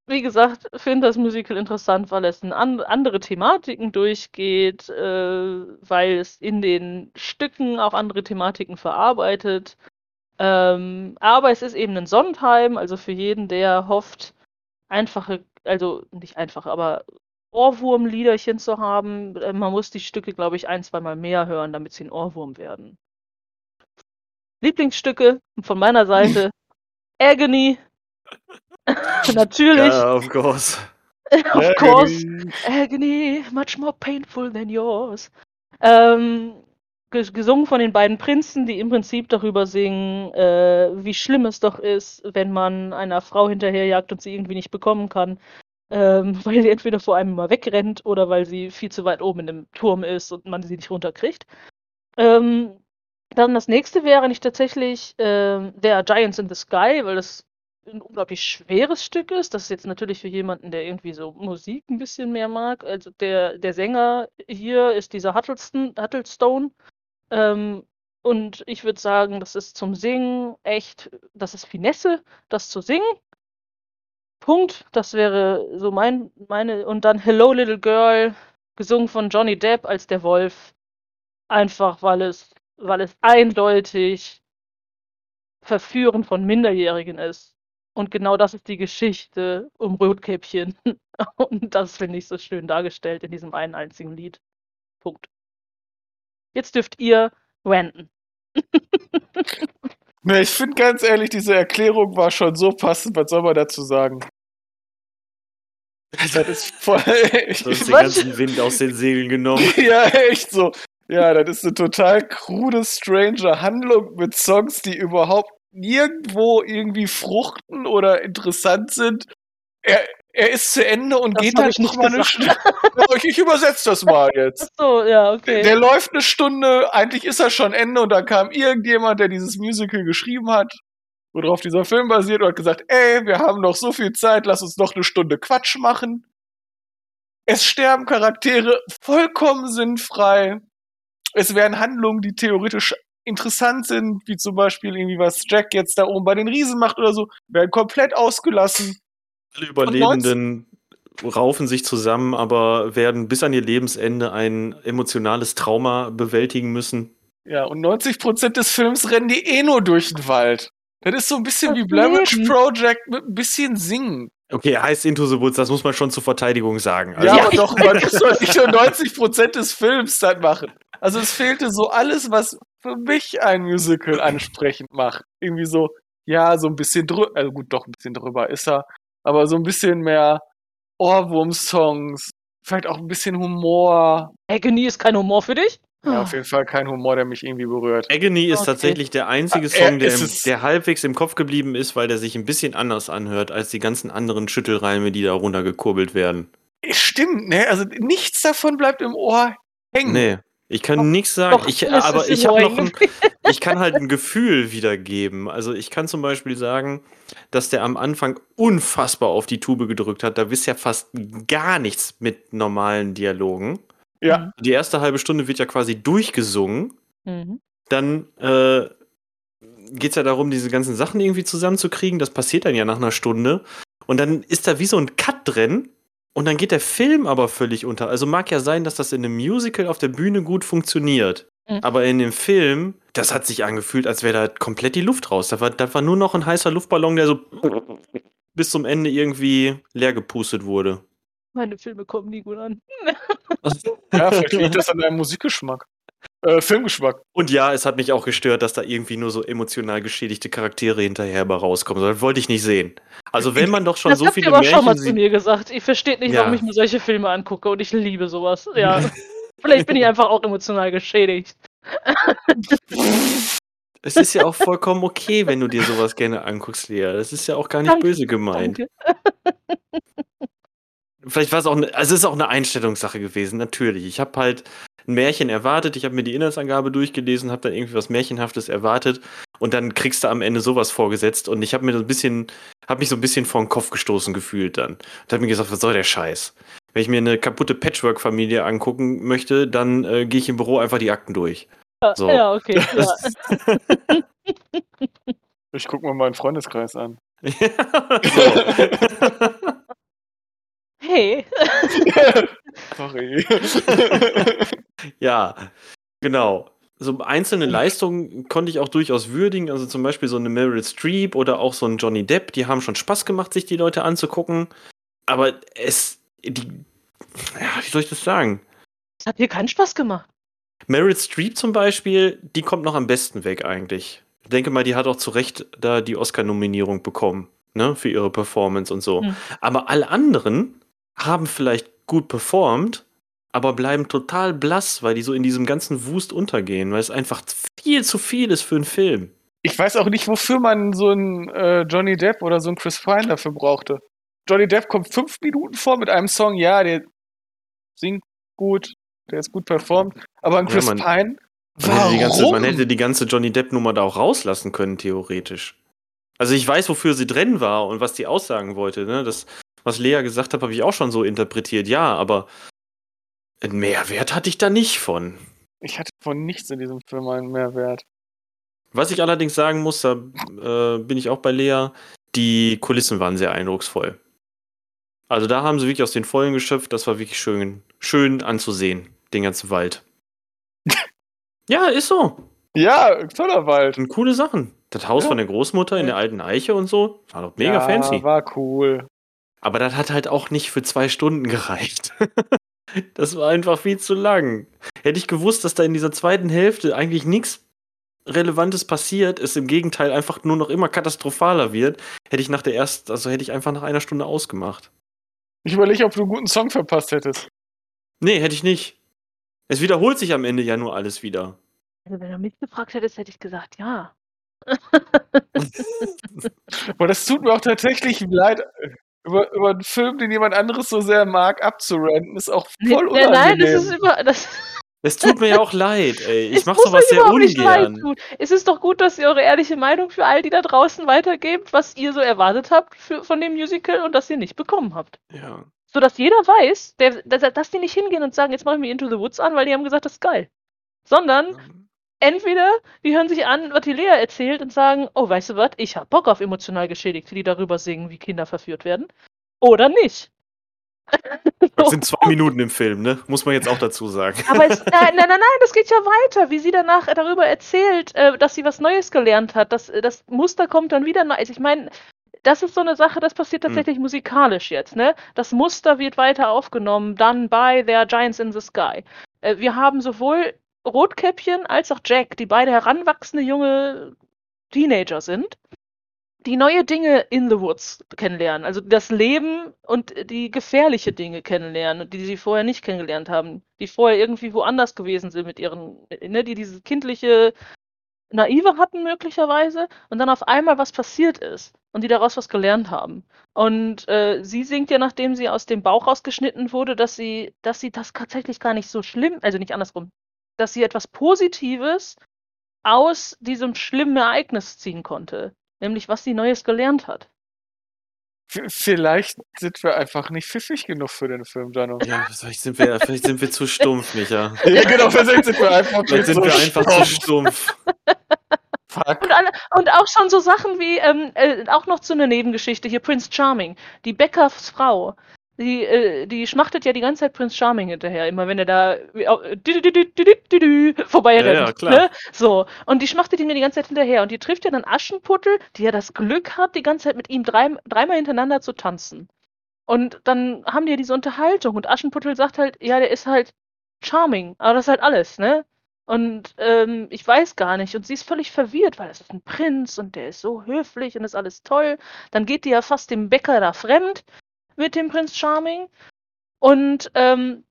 wie gesagt, finde das Musical interessant, weil es an andere Thematiken durchgeht, äh, weil es in den Stücken auch andere Thematiken verarbeitet. Ähm, aber es ist eben ein Sondheim, also für jeden, der hofft, einfache, also nicht einfache, aber Ohrwurmliederchen zu haben. Äh, Man muss die Stücke, glaube ich, ein, zweimal mehr hören, damit sie ein Ohrwurm werden. Lieblingsstücke von meiner Seite. Agony. Natürlich. Ja, of course. of course. Agony, much more painful than yours. Ähm, gesungen von den beiden Prinzen, die im Prinzip darüber singen, äh, wie schlimm es doch ist, wenn man einer Frau hinterherjagt und sie irgendwie nicht bekommen kann. Ähm, weil sie entweder vor einem mal wegrennt oder weil sie viel zu weit oben in dem Turm ist und man sie nicht runterkriegt. Ähm, dann das nächste wäre nicht tatsächlich ähm, der Giants in the Sky, weil das ein unglaublich schweres Stück ist. Das ist jetzt natürlich für jemanden, der irgendwie so Musik ein bisschen mehr mag. Also der, der Sänger hier ist dieser Huddleston, Huddlestone. Ähm, und ich würde sagen, das ist zum Singen echt, das ist Finesse, das zu singen. Punkt. Das wäre so mein, meine. Und dann Hello Little Girl, gesungen von Johnny Depp als der Wolf. Einfach weil es, weil es eindeutig Verführen von Minderjährigen ist. Und genau das ist die Geschichte um Rotkäppchen. Und das finde ich so schön dargestellt in diesem einen einzigen Lied. Punkt. Jetzt dürft ihr ranten. Ne, ich finde ganz ehrlich, diese Erklärung war schon so passend. Was soll man dazu sagen? Das ist voll. Du hast den ganzen Wind aus den Segeln genommen. ja, echt so. Ja, das ist eine total krude, strange Handlung mit Songs, die überhaupt nirgendwo irgendwie fruchten oder interessant sind. Er, er ist zu Ende und Das geht dann ich nicht noch mal eine. Stunde. ich übersetze das mal jetzt. So, ja, okay. Der läuft eine Stunde, eigentlich ist er schon Ende und dann kam irgendjemand, der dieses Musical geschrieben hat, worauf dieser Film basiert und hat gesagt, ey, wir haben noch so viel Zeit, lass uns noch eine Stunde Quatsch machen. Es sterben Charaktere vollkommen sinnfrei. Es werden Handlungen, die theoretisch interessant sind, wie zum Beispiel irgendwie was Jack jetzt da oben bei den Riesen macht oder so, werden komplett ausgelassen. Alle Überlebenden raufen sich zusammen, aber werden bis an ihr Lebensende ein emotionales Trauma bewältigen müssen. Ja, und 90% des Films rennen die eh nur durch den Wald. Das ist so ein bisschen Das wie Blair Leben. Project mit ein bisschen Singen. Okay, heißt Into the Woods, das muss man schon zur Verteidigung sagen. Also, ja, aber doch, man doch nicht nur 90% des Films dann machen. Also es fehlte so alles, was für mich ein Musical ansprechend macht. Irgendwie so, ja, so ein bisschen drüber, also gut, doch ein bisschen drüber ist er, aber so ein bisschen mehr Ohrwurm-Songs, vielleicht auch ein bisschen Humor. Agony ist kein Humor für dich? Ja, auf jeden Fall kein Humor, der mich irgendwie berührt. Agony ist Okay. tatsächlich der einzige Ah, Song, äh, der, im, der halbwegs im Kopf geblieben ist, weil der sich ein bisschen anders anhört als die ganzen anderen Schüttelreime, die da runtergekurbelt werden. Stimmt, ne? Also nichts davon bleibt im Ohr hängen. Nee, ich kann nichts sagen. Doch, Ich, aber ich habe noch ein, ich kann halt ein Gefühl wiedergeben. Also ich kann zum Beispiel sagen, dass der am Anfang unfassbar auf die Tube gedrückt hat. Da ist ja fast gar nichts mit normalen Dialogen. Ja. Die erste halbe Stunde wird ja quasi durchgesungen. Mhm. Dann äh, geht es ja darum, diese ganzen Sachen irgendwie zusammenzukriegen. Das passiert dann ja nach einer Stunde. Und dann ist da wie so ein Cut drin. Und dann geht der Film aber völlig unter. Also mag ja sein, dass das in einem Musical auf der Bühne gut funktioniert. Mhm. Aber in dem Film, das hat sich angefühlt, als wäre da komplett die Luft raus. Da war, da war nur noch ein heißer Luftballon, der so bis zum Ende irgendwie leer gepustet wurde. Meine Filme kommen nie gut an. Ja, vielleicht liegt das an deinem Musikgeschmack. Äh, Filmgeschmack. Und ja, es hat mich auch gestört, dass da irgendwie nur so emotional geschädigte Charaktere hinterher rauskommen. Das wollte ich nicht sehen. Also wenn man doch schon das so viele ihr aber schon mal Märchen zu sieht. mir gesagt. Ihr versteht nicht, Ja. warum ich mir solche Filme angucke und ich liebe sowas. Ja. Vielleicht bin ich einfach auch emotional geschädigt. Es ist ja auch vollkommen okay, wenn du dir sowas gerne anguckst, Lea. Das ist ja auch gar nicht Danke, böse gemeint. Danke. Vielleicht war es auch, ne, also es ist auch eine Einstellungssache gewesen, natürlich. Ich habe halt ein Märchen erwartet, ich habe mir die Inhaltsangabe durchgelesen, habe dann irgendwie was Märchenhaftes erwartet und dann kriegst du am Ende sowas vorgesetzt und ich habe mir so ein bisschen, habe mich so ein bisschen vor den Kopf gestoßen gefühlt dann. Und habe mir gesagt, was soll der Scheiß? Wenn ich mir eine kaputte Patchwork-Familie angucken möchte, dann äh, gehe ich im Büro einfach die Akten durch. So. Ja, okay. Ja. Ich guck mir meinen Freundeskreis an. so. Hey. Sorry. Ja, genau. So einzelne Leistungen konnte ich auch durchaus würdigen. Also zum Beispiel so eine Meryl Streep oder auch so ein Johnny Depp. Die haben schon Spaß gemacht, sich die Leute anzugucken. Aber es, die, ja, wie soll ich das sagen? Das hat dir keinen Spaß gemacht. Meryl Streep zum Beispiel, die kommt noch am besten weg eigentlich. Ich denke mal, die hat auch zu Recht da die Oscar-Nominierung bekommen, ne, für ihre Performance und so. Hm. Aber alle anderen haben vielleicht gut performt, aber bleiben total blass, weil die so in diesem ganzen Wust untergehen, weil es einfach viel zu viel ist für einen Film. Ich weiß auch nicht, wofür man so einen äh, Johnny Depp oder so einen Chris Pine dafür brauchte. Johnny Depp kommt fünf Minuten vor mit einem Song, ja, der singt gut, der ist gut performt, aber ein Ja, Chris man- Pine, Man hätte, die ganze, warum? man hätte die ganze Johnny Depp-Nummer da auch rauslassen können, theoretisch. Also ich weiß, wofür sie drin war und was die aussagen wollte. Ne? Das, was Lea gesagt hat, habe ich auch schon so interpretiert, ja, aber einen Mehrwert hatte ich da nicht von. Ich hatte von nichts in diesem Film einen Mehrwert. Was ich allerdings sagen muss, da äh, bin ich auch bei Lea, die Kulissen waren sehr eindrucksvoll. Also da haben sie wirklich aus den Vollen geschöpft, das war wirklich schön, schön anzusehen, den ganzen Wald. ja, ist so. Ja, toller Wald. Sind coole Sachen. Das Haus Ja. von der Großmutter in der alten Eiche und so, war doch mega ja, fancy. war cool. Aber das hat halt auch nicht für zwei Stunden gereicht. das war einfach viel zu lang. Hätte ich gewusst, dass da in dieser zweiten Hälfte eigentlich nichts Relevantes passiert, es im Gegenteil einfach nur noch immer katastrophaler wird, hätte ich nach der ersten, also hätte ich einfach nach einer Stunde ausgemacht. Ich überlege, ob du einen guten Song verpasst hättest. Nee, hätte ich nicht. Es wiederholt sich am Ende ja nur alles wieder. Also, wenn du mich gefragt hättest, hätte ich gesagt, ja. Aber das tut mir auch tatsächlich leid, über, über einen Film, den jemand anderes so sehr mag, abzurenten, ist auch voll Ja, unangenehm. nein, das ist über. Das, Es tut mir ja auch leid, ey. Ich es mach sowas sehr ungern. Es ist doch gut, dass ihr eure ehrliche Meinung für all die da draußen weitergebt, was ihr so erwartet habt für, von dem Musical und das ihr nicht bekommen habt. Ja. Sodass jeder weiß, der, dass, dass die nicht hingehen und sagen, jetzt machen wir Into the Woods an, weil die haben gesagt, das ist geil. Sondern entweder die hören sich an, was die Lea erzählt und sagen, oh, weißt du was, ich hab Bock auf emotional Geschädigte, die darüber singen, wie Kinder verführt werden. Oder nicht. Das sind zwei Minuten im Film, ne? Muss man jetzt auch dazu sagen. Aber es, nein, nein, nein, nein, das geht ja weiter, wie sie danach darüber erzählt, äh, dass sie was Neues gelernt hat. Das, das Muster kommt dann wieder neu. Also ich meine, das ist so eine Sache, das passiert Hm. tatsächlich musikalisch jetzt, ne? Das Muster wird weiter aufgenommen, dann by There Giants in the Sky. Äh, wir haben sowohl Rotkäppchen als auch Jack, die beide heranwachsende junge Teenager sind. die neue Dinge in the Woods kennenlernen. Also das Leben und die gefährliche Dinge kennenlernen, die sie vorher nicht kennengelernt haben, die vorher irgendwie woanders gewesen sind mit ihren, ne, die diese kindliche Naive hatten möglicherweise und dann auf einmal was passiert ist und die daraus was gelernt haben. Und äh, sie singt ja, nachdem sie aus dem Bauch rausgeschnitten wurde, dass sie, dass sie das tatsächlich gar nicht so schlimm, also nicht andersrum, dass sie etwas Positives aus diesem schlimmen Ereignis ziehen konnte. Nämlich, was sie Neues gelernt hat. Vielleicht sind wir einfach nicht pfiffig genug für den Film, Dano. Ja, vielleicht sind wir, vielleicht sind wir zu stumpf, Micha. Ja, genau, vielleicht sind wir einfach Vielleicht sind so wir einfach zu stumpf. stumpf. Fuck. Und, alle, und auch schon so Sachen wie, ähm, äh, auch noch zu einer Nebengeschichte hier, Prince Charming. Die Beckers Frau, die, äh, die schmachtet ja die ganze Zeit Prince Charming hinterher, immer wenn er da äh, vorbei Ja, ja, rennt. klar. Ne? So. Und die schmachtet ihm ja die ganze Zeit hinterher. Und die trifft ja dann Aschenputtel, die ja das Glück hat, die ganze Zeit mit ihm drei, dreimal hintereinander zu tanzen. Und dann haben die ja diese Unterhaltung und Aschenputtel sagt halt, ja, der ist halt charming, aber das ist halt alles, ne? Und ähm, ich weiß gar nicht. Und sie ist völlig verwirrt, weil es ist ein Prinz und der ist so höflich und ist alles toll. Dann geht die ja fast dem Bäcker da fremd mit dem Prinz Charming. Und ähm,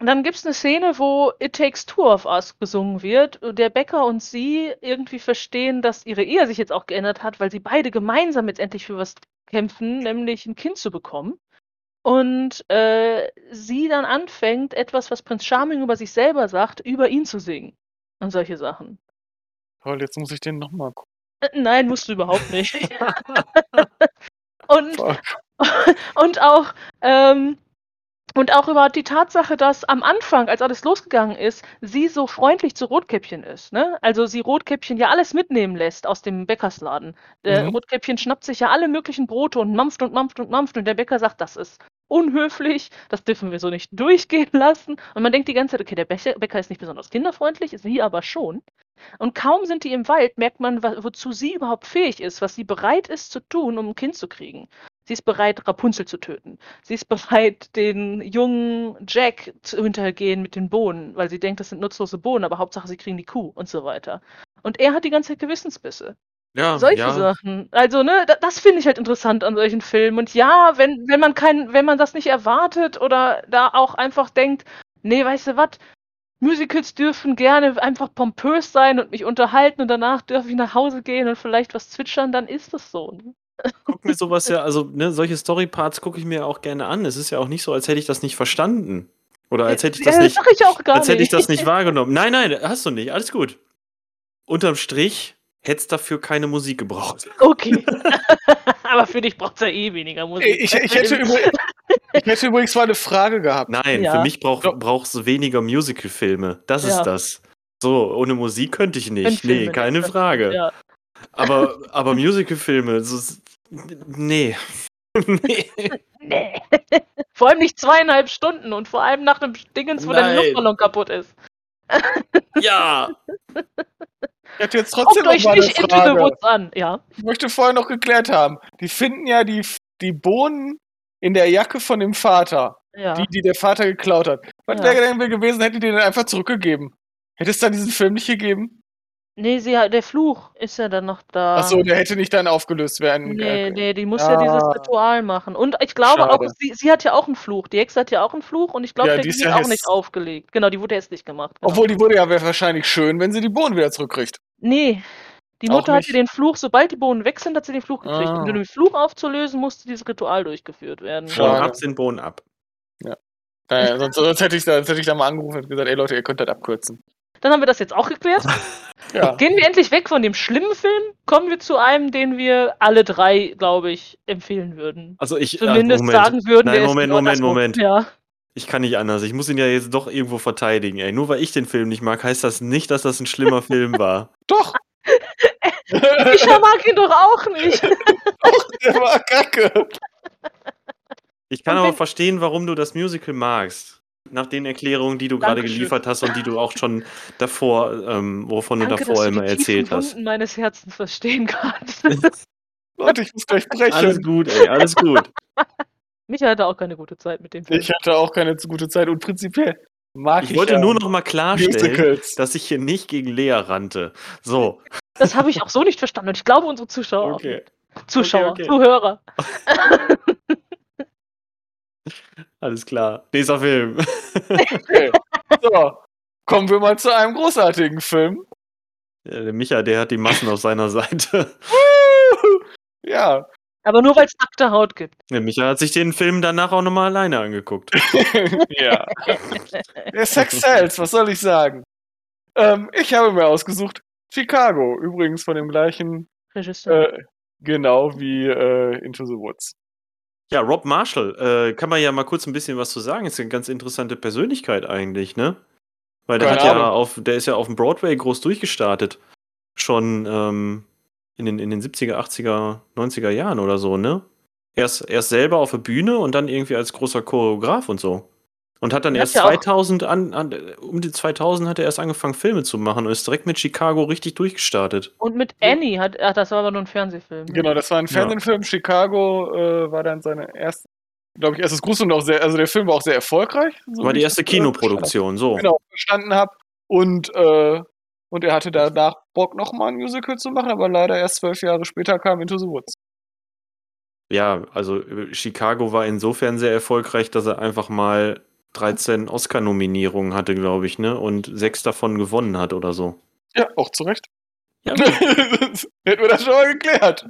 dann gibt es eine Szene, wo It Takes Two of Us gesungen wird. Der Bäcker und sie irgendwie verstehen, dass ihre Ehe sich jetzt auch geändert hat, weil sie beide gemeinsam jetzt endlich für was kämpfen, nämlich ein Kind zu bekommen. Und äh, sie dann anfängt, etwas, was Prinz Charming über sich selber sagt, über ihn zu singen. Und solche Sachen. Toll, jetzt muss ich den nochmal gucken. Äh, Nein, musst du überhaupt nicht. und, Fuck. und auch ähm, und auch über die Tatsache, dass am Anfang, als alles losgegangen ist, sie so freundlich zu Rotkäppchen ist. Ne? Also sie Rotkäppchen ja alles mitnehmen lässt aus dem Bäckersladen. Der Mhm. Rotkäppchen schnappt sich ja alle möglichen Brote und mampft und mampft und mampft und der Bäcker sagt, das ist unhöflich, das dürfen wir so nicht durchgehen lassen. Und man denkt die ganze Zeit, okay, der Bäcker, ist nicht besonders kinderfreundlich, sie aber schon. Und kaum sind die im Wald, merkt man, wozu sie überhaupt fähig ist, was sie bereit ist zu tun, um ein Kind zu kriegen. Sie ist bereit, Rapunzel zu töten. Sie ist bereit, den jungen Jack zu hintergehen mit den Bohnen, weil sie denkt, das sind nutzlose Bohnen, aber Hauptsache, sie kriegen die Kuh und so weiter. Und er hat die ganze Zeit Gewissensbisse. Ja, Solche ja. Sachen. Also, ne, da, das finde ich halt interessant an solchen Filmen. Und ja, wenn, wenn man kein, wenn man das nicht erwartet oder da auch einfach denkt, nee, weißt du was, Musicals dürfen gerne einfach pompös sein und mich unterhalten und danach dürfe ich nach Hause gehen und vielleicht was zwitschern, dann ist das so. Ne? Guck mir sowas ja, also ne, solche Storyparts gucke ich mir auch gerne an. Es ist ja auch nicht so, als hätte ich das nicht verstanden. Oder als hätte ich das Ja, nicht, ich auch gar als hätte ich das nicht wahrgenommen. Nein, nein, hast du nicht. Alles gut. Unterm Strich hätte es dafür keine Musik gebraucht. Okay. Aber für dich braucht es ja eh weniger Musik. Ich, ich, hätte übrigens, ich hätte übrigens mal eine Frage gehabt. Nein, Ja. für mich brauch, Doch. brauchst du weniger Musical-Filme. Das Ja. ist das. So, ohne Musik könnte ich nicht. Nee, keine. Frage. Ja. Aber, aber Musical-Filme, so, nee. nee. Nee. vor allem nicht zweieinhalb Stunden und vor allem nach einem Dingens, wo dein Nein. Luftballon kaputt ist. Ja, Ich hätte jetzt trotzdem Guckt noch euch mal eine nicht Into the Frage. Woods an. Ja. Ich möchte vorher noch geklärt haben. Die finden ja die, die Bohnen in der Jacke von dem Vater, Ja. die, die der Vater geklaut hat. Was Ja. wäre denn gewesen, hätte die den einfach zurückgegeben? Hätte es dann diesen Film nicht gegeben? Nee, sie, hat- der Fluch ist ja dann noch da. Achso, der hätte nicht dann aufgelöst werden. Nee, Okay. nee, die muss ja dieses Ah. Ritual machen. Und ich glaube Schade. auch, sie, sie hat ja auch einen Fluch. Die Hexe hat ja auch einen Fluch und ich glaube, Ja, der die ist ja auch häss- nicht aufgelegt. Genau, die wurde hässlich gemacht. Genau. Obwohl, die wurde ja wahrscheinlich schön, wenn sie die Bohnen wieder zurückkriegt. Nee. Die Auch Mutter hatte nicht? den Fluch, sobald die Bohnen weg sind, hat sie den Fluch gekriegt. Ah. Um den Fluch aufzulösen, musste dieses Ritual durchgeführt werden. Schade. Bohnen ab sind Bohnen ab. Naja, sonst, sonst, hätte ich da, sonst hätte ich da mal angerufen und gesagt, ey Leute, ihr könnt das abkürzen. Dann haben wir das jetzt auch geklärt. Ja. Gehen wir endlich weg von dem schlimmen Film, kommen wir zu einem, den wir alle drei, glaube ich, empfehlen würden. Also ich, Zumindest Moment. sagen würden, Nein, der Moment, ist Moment, Moment. Ja. Ich kann nicht anders. Ich muss ihn ja jetzt doch irgendwo verteidigen, ey. Nur weil ich den Film nicht mag, heißt das nicht, dass das ein schlimmer Film war. Doch! Micha mag ihn doch auch nicht. Der war kacke. Ich kann aber verstehen, warum du das Musical magst. Nach den Erklärungen, die du gerade geliefert hast und die du auch schon davor, ähm, wovon Danke, du davor dass du immer die erzählt tiefen hast. Wunden meines Herzens verstehen kannst. Leute, ich muss gleich brechen. Alles gut, ey, alles gut. Micha hatte auch keine gute Zeit mit dem Film. Ich hatte auch keine zu gute Zeit und prinzipiell mag ich, Ich wollte ja nur noch mal klarstellen, Musicals. dass ich hier nicht gegen Lea rannte. So, Das habe ich auch so nicht verstanden und ich glaube unsere Zuschauer auch okay. Zuschauer, okay. Zuhörer. Alles klar. Nächster Film. Okay. So, kommen wir mal zu einem großartigen Film. Ja, der Micha, der hat die Massen auf seiner Seite. Ja, Aber nur weil es nackte Haut gibt. Der Micha hat sich den Film danach auch nochmal alleine angeguckt. ja. Der Sex Sells, was soll ich sagen? Ähm, ich habe mir ausgesucht Chicago, übrigens von dem gleichen, Regisseur. äh, genau wie äh, Into the Woods. Ja, Rob Marshall, äh, kann man ja mal kurz ein bisschen was zu sagen. Ist eine ganz interessante Persönlichkeit eigentlich, ne? Weil der Keine hat ja auf, der ist ja auf dem Broadway groß durchgestartet. Schon ähm, in, den, in den 70er, 80er, 90er Jahren oder so, ne? Erst, erst selber auf der Bühne und dann irgendwie als großer Choreograf und so. Und hat dann hat erst ja auch- 2000 an, an, um die 2000 hat er erst angefangen Filme zu machen und ist direkt mit Chicago richtig durchgestartet. Und mit Annie hat, ach, das war aber nur ein Fernsehfilm. Genau, das war ein Ja. Fernsehfilm. Chicago äh, war dann seine erste, glaube ich, erstes Gruß und auch sehr, also der Film war auch sehr erfolgreich. so War die ich erste Kinoproduktion, so. Genau, verstanden habe. Und, äh, und er hatte danach Bock, nochmal ein Musical zu machen, aber leider erst zwölf Jahre später kam Into the Woods. Ja, also äh, Chicago war insofern sehr erfolgreich, dass er einfach mal 13 Oscar-Nominierungen hatte, glaube ich, ne? Und sechs davon gewonnen hat oder so. Ja, auch zu Recht. Ja. Hätten wir das schon mal geklärt.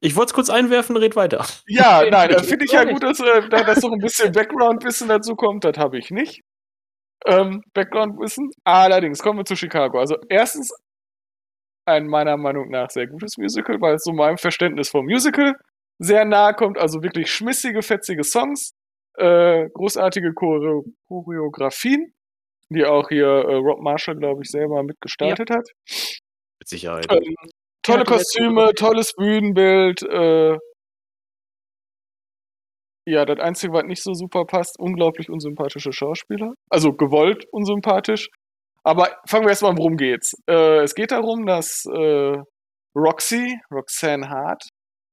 Ich wollte es kurz einwerfen, red weiter. Ja, nein, äh, finde ich ja gut, dass, äh, da- dass noch ein bisschen Background-Wissen dazu kommt. Das habe ich nicht. Ähm, Background-Wissen. Allerdings kommen wir zu Chicago. Also erstens ein meiner Meinung nach sehr gutes Musical, weil es so meinem Verständnis vom Musical sehr nahe kommt. Also wirklich schmissige, fetzige Songs, äh, großartige Choreo Choreografien, die auch hier äh, Rob Marshall, glaube ich, selber mitgestartet hat. Mit Sicherheit. Ähm, tolle Ja, Kostüme, tolles Bühnenbild. Äh, ja, das Einzige, was nicht so super passt, unglaublich unsympathische Schauspieler. Also gewollt unsympathisch. Aber fangen wir erstmal an, worum geht's. Äh, es geht darum, dass äh, Roxy, Roxanne Hart,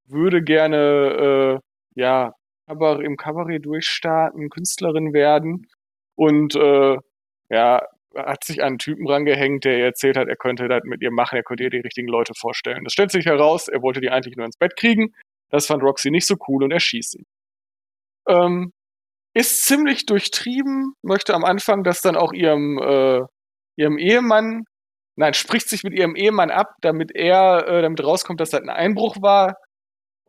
würde gerne äh, ja, aber im Kabarett durchstarten, Künstlerin werden und äh, ja, hat sich an einen Typen rangehängt, der ihr erzählt hat, er könnte das mit ihr machen, er könnte ihr die richtigen Leute vorstellen. Das stellt sich heraus, er wollte die eigentlich nur ins Bett kriegen. Das fand Roxy nicht so cool und er schießt ihn. Ähm, ist ziemlich durchtrieben, möchte am Anfang das dann auch ihrem, äh, ihrem Ehemann, nein, spricht sich mit ihrem Ehemann ab, damit er, äh, damit rauskommt, dass das ein Einbruch war.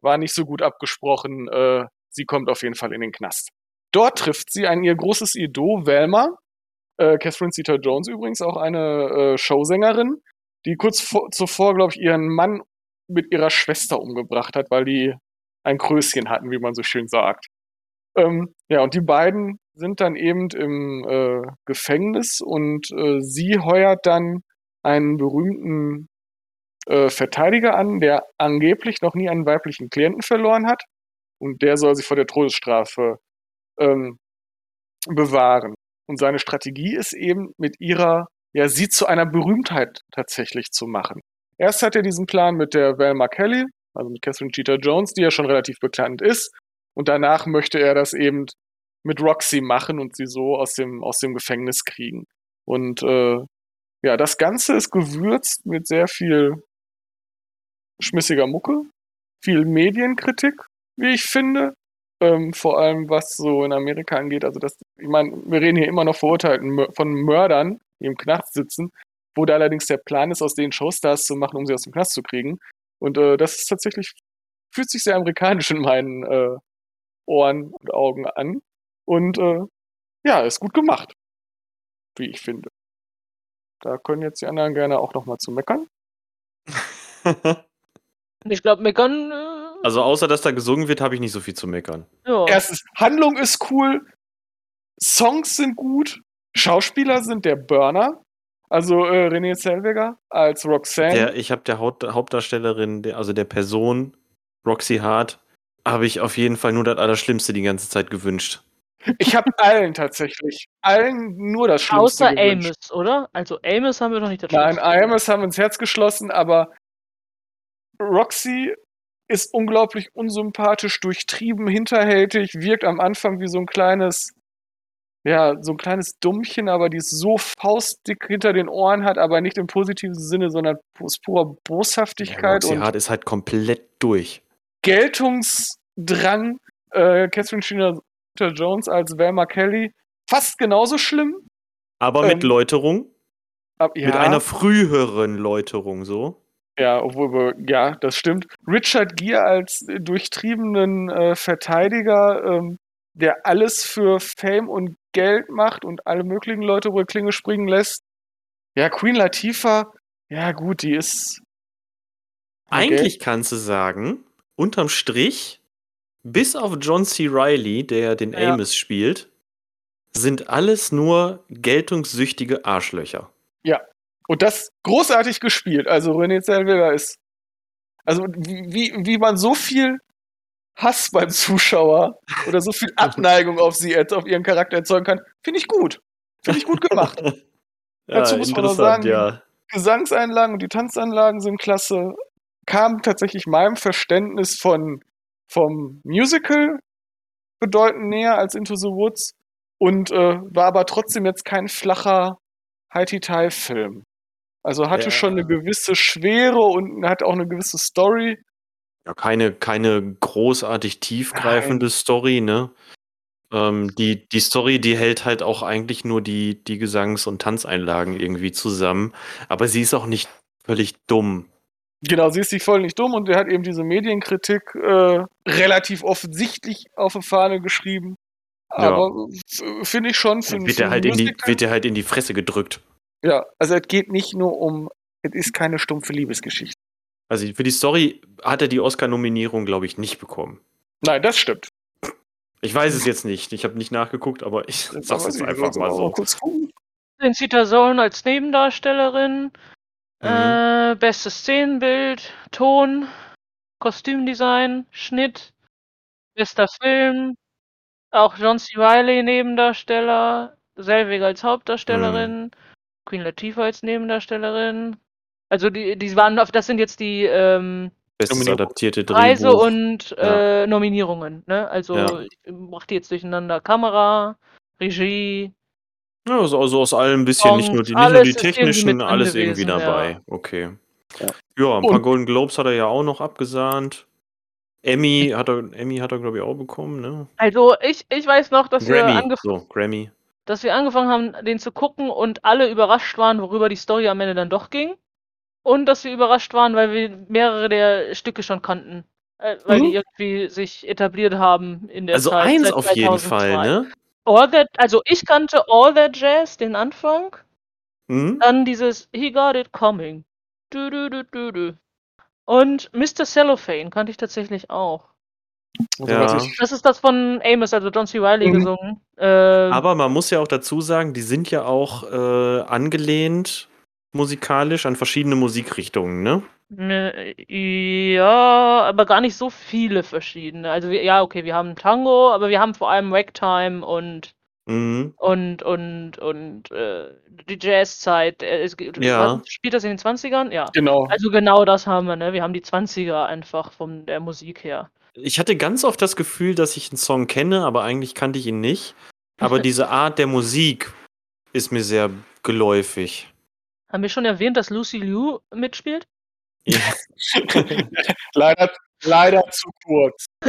War nicht so gut abgesprochen. Äh, sie kommt auf jeden Fall in den Knast. Dort trifft sie ein ihr großes Idol, Velma, äh, Catherine Zeta-Jones übrigens, auch eine äh, Showsängerin, die kurz vor, zuvor, glaube ich, ihren Mann mit ihrer Schwester umgebracht hat, weil die ein Kröschen hatten, wie man so schön sagt. Ähm, ja, und die beiden sind dann eben im äh, Gefängnis und äh, sie heuert dann einen berühmten äh, Verteidiger an, der angeblich noch nie einen weiblichen Klienten verloren hat. Und der soll sie vor der Todesstrafe ähm, bewahren. Und seine Strategie ist eben mit ihrer, ja, sie zu einer Berühmtheit tatsächlich zu machen. Erst hat er diesen Plan mit der Velma Kelly, also mit Catherine Cheetah Jones, die ja schon relativ bekannt ist. Und danach möchte er das eben mit Roxy machen und sie so aus dem, aus dem Gefängnis kriegen. Und äh, ja, das Ganze ist gewürzt mit sehr viel schmissiger Mucke, viel Medienkritik, wie ich finde. Ähm, vor allem was so in Amerika angeht. Also das, ich meine, wir reden hier immer noch verurteilten von Mördern, die im Knast sitzen, wo da allerdings der Plan ist, aus denen Showstars zu machen, um sie aus dem Knast zu kriegen. Und äh, das ist tatsächlich, fühlt sich sehr amerikanisch in meinen äh, Ohren und Augen an. Und äh, ja, ist gut gemacht, wie ich finde. Da können jetzt die anderen gerne auch noch mal zu meckern. Ich glaube, Megan. Also außer dass da gesungen wird, habe ich nicht so viel zu meckern. ja. Erstens, Handlung ist cool, Songs sind gut, Schauspieler sind der Burner. Also äh, René Zellweger als Roxanne. Der, ich habe der Haupt, Hauptdarstellerin, der, also der Person, Roxy Hart, habe ich auf jeden Fall nur das Allerschlimmste die ganze Zeit gewünscht. Ich habe allen tatsächlich, allen nur das Schlimmste Außer gewünscht. Amos, oder? Also Amos haben wir noch nicht das Nein. Amos haben wir ins Herz geschlossen, aber Roxy ist unglaublich unsympathisch, durchtrieben, hinterhältig, wirkt am Anfang wie so ein kleines, ja, so ein kleines Dummchen, aber die es so faustdick hinter den Ohren hat, aber nicht im positiven Sinne, sondern aus purer Ja, Boshaftigkeit Roxy und Hart ist halt komplett durch. Geltungsdrang. Äh, Catherine Sheena Jones als Velma Kelly. Fast genauso schlimm. Aber mit Ähm, Läuterung. Ab, ja, Mit einer früheren Läuterung so. Ja, obwohl ja, das stimmt. Richard Gere als äh, durchtriebenen äh, Verteidiger, ähm, der alles für Fame und Geld macht und alle möglichen Leute über Klinge springen lässt. Ja, Queen Latifah, ja gut, die ist. Eigentlich kannst du sagen, unterm Strich, bis auf John C. Riley, der den Ja. Amos spielt, sind alles nur geltungssüchtige Arschlöcher. Und das großartig gespielt. Also René Zellweger ist. Also wie, wie- man so viel Hass beim Zuschauer oder so viel Abneigung auf sie auf ihren Charakter erzeugen kann, finde ich gut. Finde ich gut gemacht. Dazu muss man noch sagen, ja. Gesangseinlagen und die Tanzanlagen sind klasse. Kam tatsächlich meinem Verständnis von vom Musical bedeutend näher als Into the Woods und äh, war aber trotzdem jetzt kein flacher High-Tie-Film. Also hatte Ja. schon eine gewisse Schwere und hat auch eine gewisse Story. Ja, keine, keine großartig tiefgreifende Story, ne? Ähm, die, die Story, die hält halt auch eigentlich nur die, die Gesangs- und Tanzeinlagen irgendwie zusammen. Aber sie ist auch nicht völlig dumm. Genau, sie ist sich voll nicht dumm und er hat eben diese Medienkritik äh, relativ offensichtlich auf die Fahne geschrieben. Ja. Aber f- finde ich schon für, Wird für er, halt in die, Musical- wird er halt in die Fresse gedrückt. Ja, also es geht nicht nur um, es ist keine stumpfe Liebesgeschichte. Also für die Story hat er die Oscar-Nominierung, glaube ich, nicht bekommen. Nein, das stimmt. Ich weiß es jetzt nicht. Ich habe nicht nachgeguckt, aber ich sag's jetzt einfach mal so. Gucken. Vincita Soln als Nebendarstellerin. Mhm. Äh, bestes Szenenbild, Ton, Kostümdesign, Schnitt, bester Film. Auch John C. Reilly Nebendarsteller, Selwig als Hauptdarstellerin, Mhm. Queen Latifah als Nebendarstellerin. Also die, die waren auf, das sind jetzt die ähm, Bestes adaptierte Preise Drehbuch. und äh, Nominierungen. Ne? Also Ja. ich mach die jetzt durcheinander. Kamera, Regie, Ja, also, also aus allem ein bisschen, nicht nur die, nicht nur Alles die irgendwie technischen, drin alles irgendwie dabei. ja. Okay. Ja. Ja, ein paar Und- Golden Globes hat er ja auch noch abgesahnt. Emmy hat er, Emmy hat er, glaube ich, auch bekommen, ne? Also ich, ich weiß noch, dass wir, Grammy. angef So, Grammy. Dass wir angefangen haben, den zu gucken und alle überrascht waren, worüber die Story am Ende dann doch ging. Und dass wir überrascht waren, weil wir mehrere der Stücke schon kannten. Äh, weil Mhm. die irgendwie sich etabliert haben in der Also Zeit. eins seit auf jeden 2002. Fall, ne? All that, also ich kannte All That Jazz, den Anfang. Hm? Dann dieses He Got It Coming. Du, du, du, du, du. Und Mr. Cellophane kannte ich tatsächlich auch. Also, Ja. Das ist das von Amos, also John C. Reilly Mhm. gesungen. Ähm, Aber man muss ja auch dazu sagen, die sind ja auch äh, angelehnt musikalisch an verschiedene Musikrichtungen, ne? ne, ja, aber gar nicht so viele verschiedene. Also ja, okay, wir haben Tango, aber wir haben vor allem Ragtime und Mhm. und und und äh, die Jazzzeit. Äh, es, Ja. Spielt das in den 20ern? Ja. Genau. Also genau das haben wir, ne? Wir haben die 20er einfach von der Musik her. Ich hatte ganz oft das Gefühl, dass ich einen Song kenne, aber eigentlich kannte ich ihn nicht. Aber diese Art der Musik ist mir sehr geläufig. Haben wir schon erwähnt, dass Lucy Liu mitspielt? Ja. leider, leider zu kurz.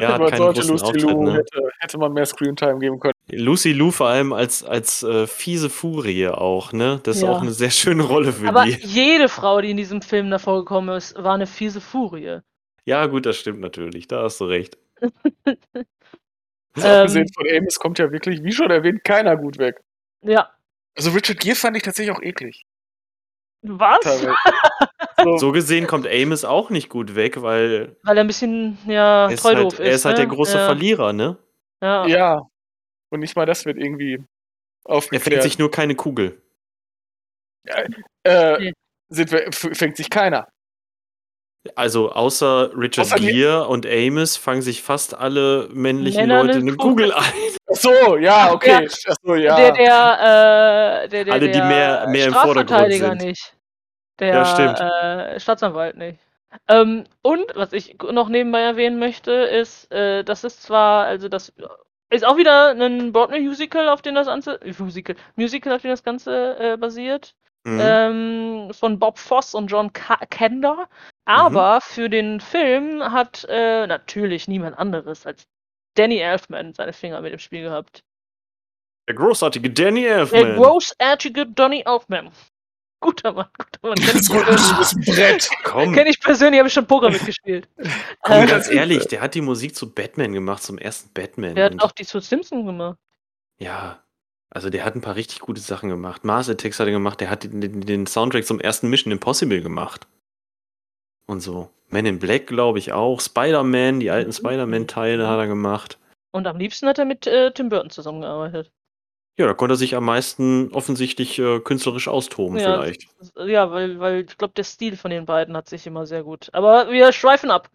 Ja, hat sollte großen Lucy Auftritt, Liu, ne? hätte, hätte man mehr Screentime geben können. Lucy Lou vor allem als, als äh, fiese Furie auch, ne? Das ist Ja. auch eine sehr schöne Rolle für Aber die. jede Frau, die in diesem Film davor gekommen ist, war eine fiese Furie. Ja, gut, das stimmt natürlich. Da hast du recht. Also abgesehen von Amos kommt ja wirklich, wie schon erwähnt, keiner gut weg. Ja. Also Richard Gere fand ich tatsächlich auch eklig. Was? So, So gesehen kommt Amos auch nicht gut weg, weil Weil er ein bisschen, ja, er ist, treu halt, doof ist. er ist halt ne? der große ja. Verlierer, ne? Ja. ja. Und nicht mal das wird irgendwie Er aufgeklärt. fängt sich nur keine Kugel. äh, Nee. sind wir, fängt sich keiner. Also außer Richard Außer Gere und Amos fangen sich fast alle männlichen Männer Leute eine eine Kugel. Kugel ein. Ach so, ja, okay. Ach so, ja. Der, der, äh, der, der, Alle, die der mehr- mehr im Vordergrund sind. nicht. Der Ja, stimmt. Äh, Staatsanwalt nicht. Ähm, und was ich noch nebenbei erwähnen möchte, ist, äh, das ist zwar, also das ist auch wieder ein Broadway-Musical, auf dem das Ganze, äh, Musical, Musical, auf dem das Ganze äh, basiert. Mhm. Ähm, von Bob Foss und John Ka Kender. Aber für den Film hat äh, natürlich niemand anderes als Danny Elfman seine Finger mit im Spiel gehabt. Der großartige Danny Der Elfman. großartige Danny Elfman. Guter Mann, guter Mann. Kenn Das ich ist ein Brett. Komm, kenn ich persönlich, habe ich schon Poker mitgespielt. komm, Ähm, ganz ehrlich, der hat die Musik zu Batman gemacht, zum ersten Batman. der hat auch die zu Simpson gemacht. Ja, also der hat ein paar richtig gute Sachen gemacht. Mars Attacks hat er gemacht, der hat den, den, den Soundtrack zum ersten Mission Impossible gemacht. Und so. Man in Black, glaube ich, auch. Spider-Man, die alten Spider-Man-Teile hat er gemacht. Und am liebsten hat er mit äh, Tim Burton zusammengearbeitet. Ja, da konnte er sich am meisten offensichtlich äh, künstlerisch austoben, Ja. vielleicht. Ja, weil, weil ich glaube, der Stil von den beiden hat sich immer sehr gut. Aber wir schweifen ab.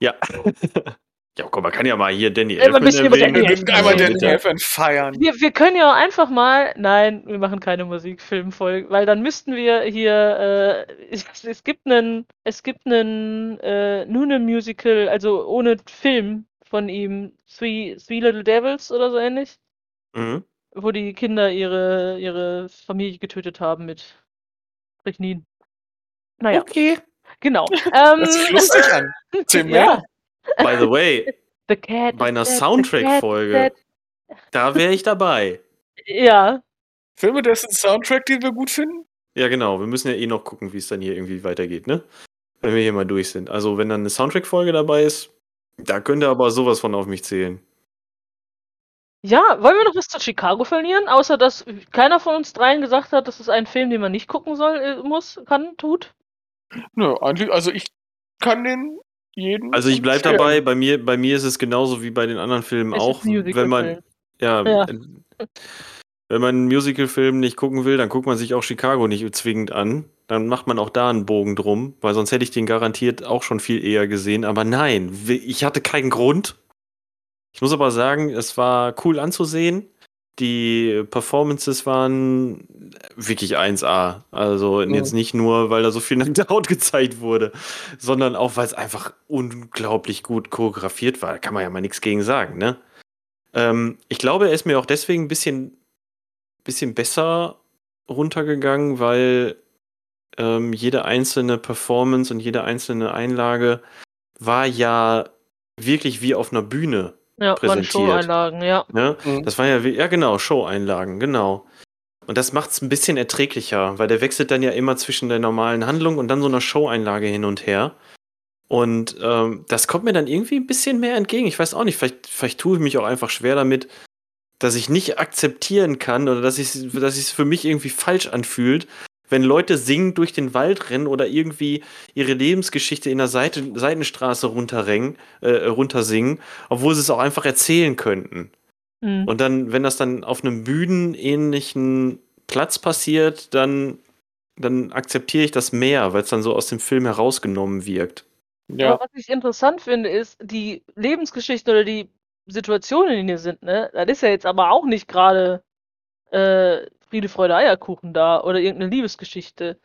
Ja. ja, komm, man kann ja mal hier Danny ein Elfman. Danny einmal Elfman. feiern. Wir, wir können ja auch einfach mal. Nein, wir machen keine Musikfilmfolge, weil dann müssten wir hier. Äh, es, es gibt einen. Es gibt einen. Äh, nur einen Musical, also ohne Film von ihm. Three, Three Little Devils oder so ähnlich. Mhm. Wo die Kinder ihre, ihre Familie getötet haben mit Strychnin. Naja, Okay. genau. Ähm, Das ist lustig an. Tim, ja. By the way, The Cat. bei einer Soundtrack-Folge. da wäre ich dabei. Ja, Filme, dessen Soundtrack, den wir gut finden? Ja, genau. Wir müssen ja eh noch gucken, wie es dann hier irgendwie weitergeht, ne? Wenn wir hier mal durch sind. Also, wenn dann eine Soundtrack-Folge dabei ist, da könnte aber sowas von auf mich zählen. Ja, wollen wir noch was zu Chicago verlieren? Außer dass keiner von uns dreien gesagt hat, das ist ein Film, den man nicht gucken soll, äh, muss, kann, tut. Nö, eigentlich, also ich kann den jeden. Also, ich bleib empfehlen. dabei. Bei mir, bei mir ist es genauso wie bei den anderen Filmen Es auch. Wenn man, ja, Ja. äh, wenn man einen Musicalfilm nicht gucken will, dann guckt man sich auch Chicago nicht zwingend an. Dann macht man auch da einen Bogen drum, weil sonst hätte ich den garantiert auch schon viel eher gesehen. Aber nein, ich hatte keinen Grund. Ich muss aber sagen, es war cool anzusehen. Die Performances waren wirklich 1A. Also Mhm. jetzt nicht nur, weil da so viel nackte Haut gezeigt wurde, sondern auch, weil es einfach unglaublich gut choreografiert war. Da kann man ja mal nichts gegen sagen, ne? Ähm, ich glaube, er ist mir auch deswegen ein bisschen, bisschen besser runtergegangen, weil ähm, jede einzelne Performance und jede einzelne Einlage war ja wirklich wie auf einer Bühne. Ja, Präsentiert. Show-Einlagen, ja. Ne? Mhm. Das war ja, ja genau, Show-Einlagen, genau. Und das macht es ein bisschen erträglicher, weil der wechselt dann ja immer zwischen der normalen Handlung und dann so einer Show-Einlage hin und her. Und ähm, das kommt mir dann irgendwie ein bisschen mehr entgegen. Ich weiß auch nicht, vielleicht, vielleicht tue ich mich auch einfach schwer damit, dass ich nicht akzeptieren kann oder dass ich dass es für mich irgendwie falsch anfühlt, wenn Leute singend durch den Wald rennen oder irgendwie ihre Lebensgeschichte in der Seite, Seitenstraße runterrengen, äh, runtersingen, obwohl sie es auch einfach erzählen könnten. Mhm. Und dann, wenn das dann auf einem bühnenähnlichen Platz passiert, dann, dann akzeptiere ich das mehr, weil es dann so aus dem Film herausgenommen wirkt. Ja. Aber was ich interessant finde, ist, die Lebensgeschichte oder die Situationen, in denen wir sind, ne? Das ist ja jetzt aber auch nicht gerade äh, Friede, Freude, Eierkuchen da oder irgendeine Liebesgeschichte.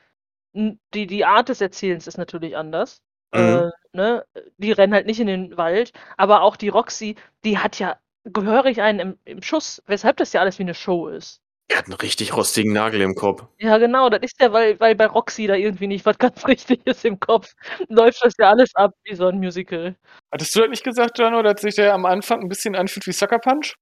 Die, die Art des Erzählens ist natürlich anders. Mhm. Äh, ne? Die rennen halt nicht in den Wald, aber auch die Roxy, die hat ja gehörig einen im, im Schuss, weshalb das ja alles wie eine Show ist. Er hat einen richtig rostigen Nagel im Kopf. Ja, genau, das ist ja, weil, weil bei Roxy da irgendwie nicht was ganz richtig ist im Kopf. Läuft das ja alles ab wie so ein Musical. Hattest du das nicht gesagt, Jano, dass sich der am Anfang ein bisschen anfühlt wie Sucker Punch?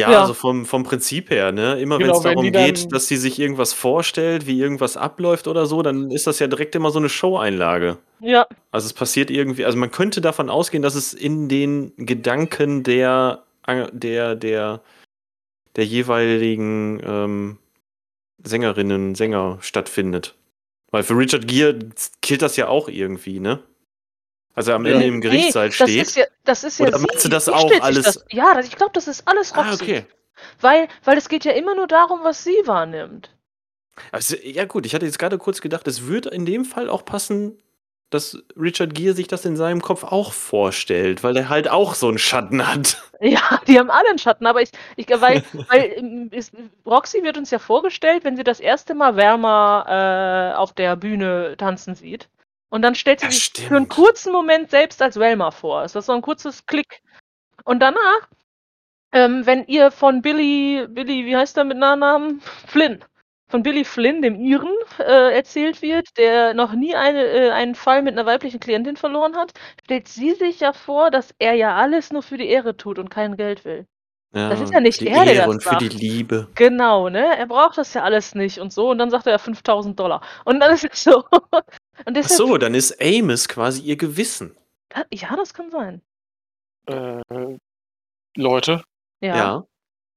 Ja, Ja. also vom, vom Prinzip her, ne? Immer Genau, wenn es darum geht, dass sie sich irgendwas vorstellt, wie irgendwas abläuft oder so, dann ist das ja direkt immer so eine Show-Einlage. Ja, Also es passiert irgendwie, also man könnte davon ausgehen, dass es in den Gedanken der, der, der, der jeweiligen ähm, Sängerinnen, Sänger stattfindet. Weil für Richard Gere killt das ja auch irgendwie, ne? Also am Ja. Ende im Gerichtssaal das steht. ist ja, das ist ja Oder sie. meinst du das Sie auch alles- Das, ja, das, ich glaube, das ist alles Roxy. ah, okay. Weil, weil es geht ja immer nur darum, was sie wahrnimmt. Also, ja gut, ich hatte jetzt gerade kurz gedacht, es würde in dem Fall auch passen, dass Richard Gere sich das in seinem Kopf auch vorstellt, weil er halt auch so einen Schatten hat. Ja, die haben alle einen Schatten, aber ich, ich weil, weil ähm, ist, Roxy wird uns ja vorgestellt, wenn sie das erste Mal Wärmer äh, auf der Bühne tanzen sieht. Und dann stellt sie Ja, sich stimmt. für einen kurzen Moment selbst als Velma vor. Es ist so ein kurzes Klick. Und danach, ähm, wenn ihr von Billy, Billy, wie heißt er mit Nachnamen? Flynn. von Billy Flynn, dem Iren, äh, erzählt wird, der noch nie eine, äh, einen Fall mit einer weiblichen Klientin verloren hat, stellt sie sich ja vor, dass er ja alles nur für die Ehre tut und kein Geld will. Das ist ja nicht die er, der Ehre das und für die sagt. Liebe. Genau, ne? Er braucht das ja alles nicht und so. Und dann sagt er ja 5000 Dollar. Und dann ist es so. Und Ach deshalb, so, dann ist Amos quasi ihr Gewissen. ja, das kann sein. Äh, Leute. Ja. Ja.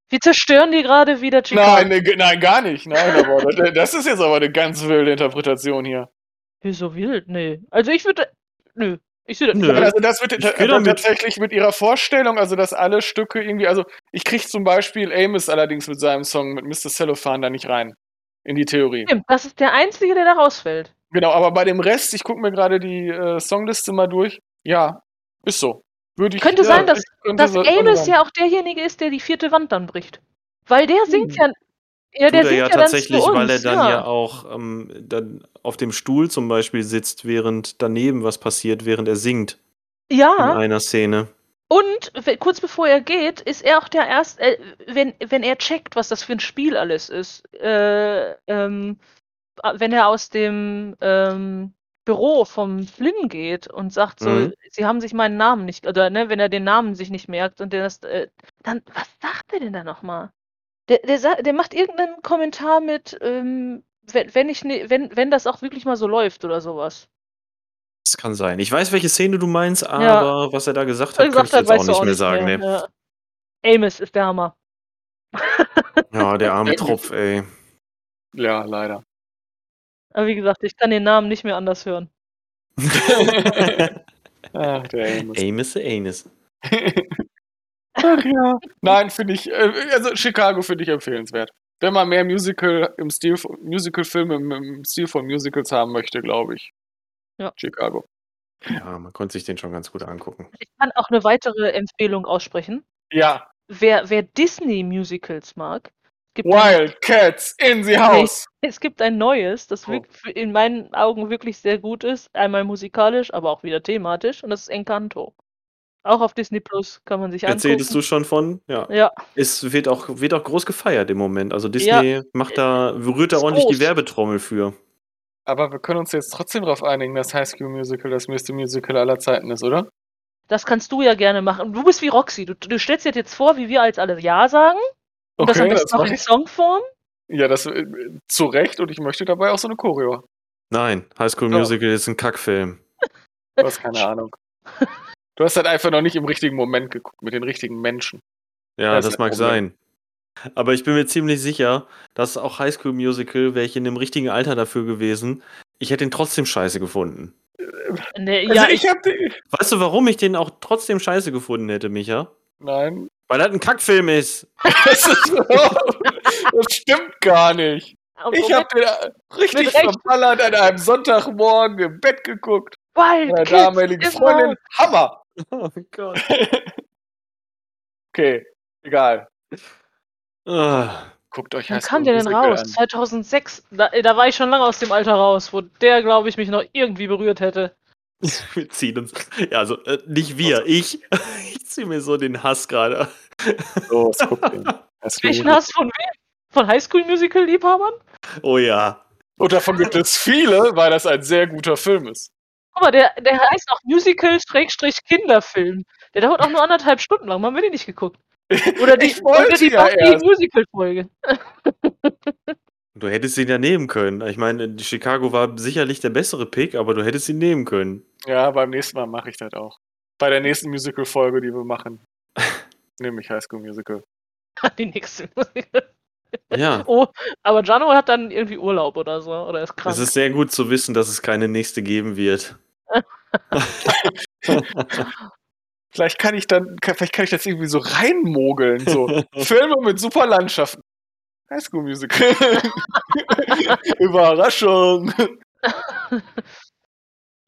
Wir zerstören die gerade wieder Chicago. Nein, ne, nein, gar nicht. Nein, aber das- ist jetzt aber eine ganz wilde Interpretation hier. Wieso wild? Nee. Also ich würde. Nö. Ich sehe das Nö. nicht. Also das wird damit. tatsächlich mit ihrer Vorstellung, also dass alle Stücke irgendwie, also ich krieg zum Beispiel Amos allerdings mit seinem Song mit Mr. Cellophane da nicht rein. In die Theorie. Stimmt, das ist der Einzige, der da rausfällt. Genau, aber bei dem Rest, ich gucke mir gerade die äh, Songliste mal durch. Ja, ist so. Würde ich, Könnte ja, sein, dass- könnte Dass so- Amos sagen. ja auch derjenige ist, der die vierte Wand dann bricht. Weil der singt ja. Ja, Tut der er singt ja ja tatsächlich, uns, weil er dann ja. ja, auch ähm, dann auf dem Stuhl zum Beispiel sitzt, während daneben was passiert, während er singt in Ja, einer Szene. und kurz bevor er geht, ist er auch der Erste, äh, wenn, wenn er checkt, was das für ein Spiel alles ist. Äh, ähm, wenn er aus dem ähm, Büro vom Flynn geht und sagt so, Mhm. sie haben sich meinen Namen nicht, oder ne, wenn er den Namen sich nicht merkt und der das, äh, dann, was sagt er denn da nochmal? Der, der, der macht irgendeinen Kommentar mit, ähm, wenn, wenn ich ne, wenn, wenn das auch wirklich mal so läuft oder sowas. Das kann sein. Ich weiß, welche Szene du meinst, aber was er da gesagt hat, kann ich jetzt auch nicht mehr sagen. Nee. Ja. Amos ist der Hammer. Ja, der arme Tropf, ey. Ja, leider. Aber wie gesagt, ich kann den Namen nicht mehr anders hören. Ach, der Amos. Amos Anus. Ach ja. Nein, finde ich, äh, also Chicago finde ich empfehlenswert. Wenn man mehr Musical im Stil von, Musical-Filme im, im Stil von Musicals haben möchte, glaube ich. Ja. Chicago. Ja, man konnte sich den schon ganz gut angucken. Ich kann auch eine weitere Empfehlung aussprechen. Ja. Wer, wer Disney-Musicals mag, gibt ein, Wild Cats in the House. es gibt ein neues, das Oh. in meinen Augen wirklich sehr gut ist. Einmal musikalisch, aber auch wieder thematisch. Und das ist Encanto. Auch auf Disney Plus kann man sich Erzähltest angucken. du schon von? Ja. Ja, Es wird auch, wird auch groß gefeiert im Moment. Also Disney macht da, rührt da Ist ordentlich die groß. Werbetrommel für. Aber wir können uns jetzt trotzdem darauf einigen, dass High School Musical das beste Musical aller Zeiten ist, oder? das kannst du ja gerne machen. Du bist wie Roxy. Du, du stellst dir jetzt vor, wie wir als alle Ja sagen. Und das am Okay, besten das noch in ich. Songform. Ja, das äh, zu Recht und ich möchte dabei auch so eine Choreo. Nein, High School Ja. Musical ist ein Kackfilm. Du hast keine Ahnung. Du hast halt einfach noch nicht im richtigen Moment geguckt, mit den richtigen Menschen. Ja, Das das, ist mag Problem. sein. Aber ich bin mir ziemlich sicher, dass auch High School Musical wäre ich in dem richtigen Alter dafür gewesen. Ich hätte ihn trotzdem scheiße gefunden. Nee, Also ja, ich hab die. Weißt du, warum ich den auch trotzdem scheiße gefunden hätte, Micha? Nein. Weil das ein Kackfilm ist. Das, ist, das stimmt gar nicht. und Ich habe den äh, richtig verballert an einem Sonntagmorgen im Bett geguckt. Wild Meiner Kids damaligen Freundin. Hammer. Oh Gott. Okay, egal. Ah, Guckt euch Wann High kam der denn raus? an. 2006. Da, äh, da war ich schon lange aus dem Alter raus, wo der, glaube ich, mich noch irgendwie berührt hätte. wir ziehen uns. Ja, also äh, nicht wir, ich. Ich ziehe mir so den Hass gerade. Los, guckt den. High School Welchen du von wem? Von Highschool Musical Liebhabern? Oh ja. Und davon gibt es viele, weil das ein sehr guter Film ist. Guck mal, der, der heißt auch Musical-Kinderfilm. Der dauert auch nur anderthalb Stunden lang. Warum haben wir den nicht geguckt? Oder die, Ich wollte oder die ja. Musical-Folge. Du hättest ihn ja nehmen können. Ich meine, Chicago war sicherlich der bessere Pick, aber du hättest ihn nehmen können. Ja, beim nächsten Mal mache ich das auch. Bei der nächsten Musical-Folge, die wir machen. Nehme ich High School Musical. Die nächste Musical. Ja. Oh, aber Jano hat dann irgendwie Urlaub oder so. Oder ist krank. Es ist sehr gut zu wissen, dass es keine nächste geben wird. Vielleicht kann ich dann, vielleicht kann ich das irgendwie so reinmogeln. So Filme mit super Landschaften. High School Musical. Überraschung.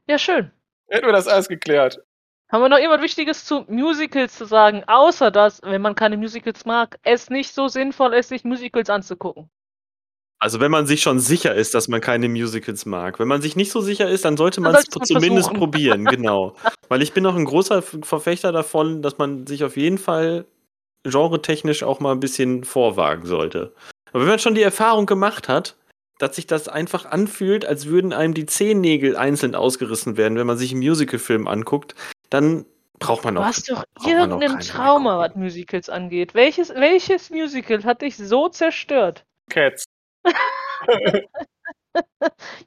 ja, schön. Hätten wir das alles geklärt. Haben wir noch irgendwas Wichtiges zu Musicals zu sagen? Außer dass, wenn man keine Musicals mag, es nicht so sinnvoll ist, sich Musicals anzugucken. Also wenn man sich schon sicher ist, dass man keine Musicals mag. Wenn man sich nicht so sicher ist, dann sollte man es zumindest versuchen. probieren, genau. Weil ich bin auch ein großer Verfechter davon, dass man sich auf jeden Fall genretechnisch auch mal ein bisschen vorwagen sollte. Aber wenn man schon die Erfahrung gemacht hat, dass sich das einfach anfühlt, als würden einem die Zehennägel einzeln ausgerissen werden, wenn man sich einen Musicalfilm anguckt, dann braucht man Du auch. hast doch irgendein Trauma, was Musicals angeht. Welches, welches Musical hat dich so zerstört? Cats.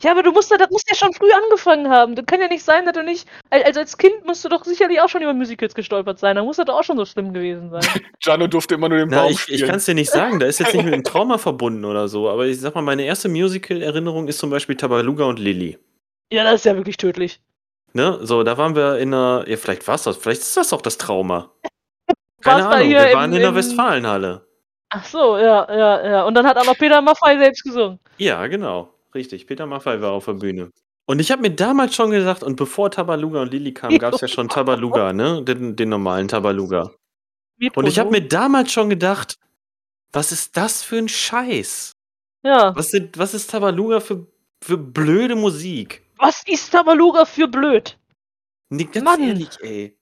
Ja, aber du musst ja, das musst ja schon früh angefangen haben. Das kann ja nicht sein, dass du nicht. al- Also als Kind musst du doch sicherlich auch schon über Musicals gestolpert sein. Da muss das doch auch schon so schlimm gewesen sein. Gianno durfte immer nur den Na, Baum ich, ich kann es dir nicht sagen, da ist jetzt nicht mit einem Trauma verbunden oder so, aber ich sag mal, meine erste Musical-Erinnerung ist zum Beispiel Tabaluga und Lilly. Ja, das ist ja wirklich tödlich. Ne? So, da waren wir in einer, ja, vielleicht war es das, vielleicht ist das auch das Trauma. Keine Ahnung, wir im- waren in der Westfalenhalle. Ach so, ja, ja, ja. Und dann hat auch noch Peter Maffay selbst gesungen. Ja, genau, richtig. Peter Maffay war auf der Bühne. Und ich habe mir damals schon gesagt, und bevor Tabaluga und Lilly kamen, gab es ja schon Tabaluga, ne? Den, den normalen Tabaluga. Und ich habe mir damals schon gedacht, was ist das für ein Scheiß? Ja. Was, sind, was ist Tabaluga für, für blöde Musik? Was ist Tabaluga für blöd? Nee, ganz Mann. ehrlich, ey.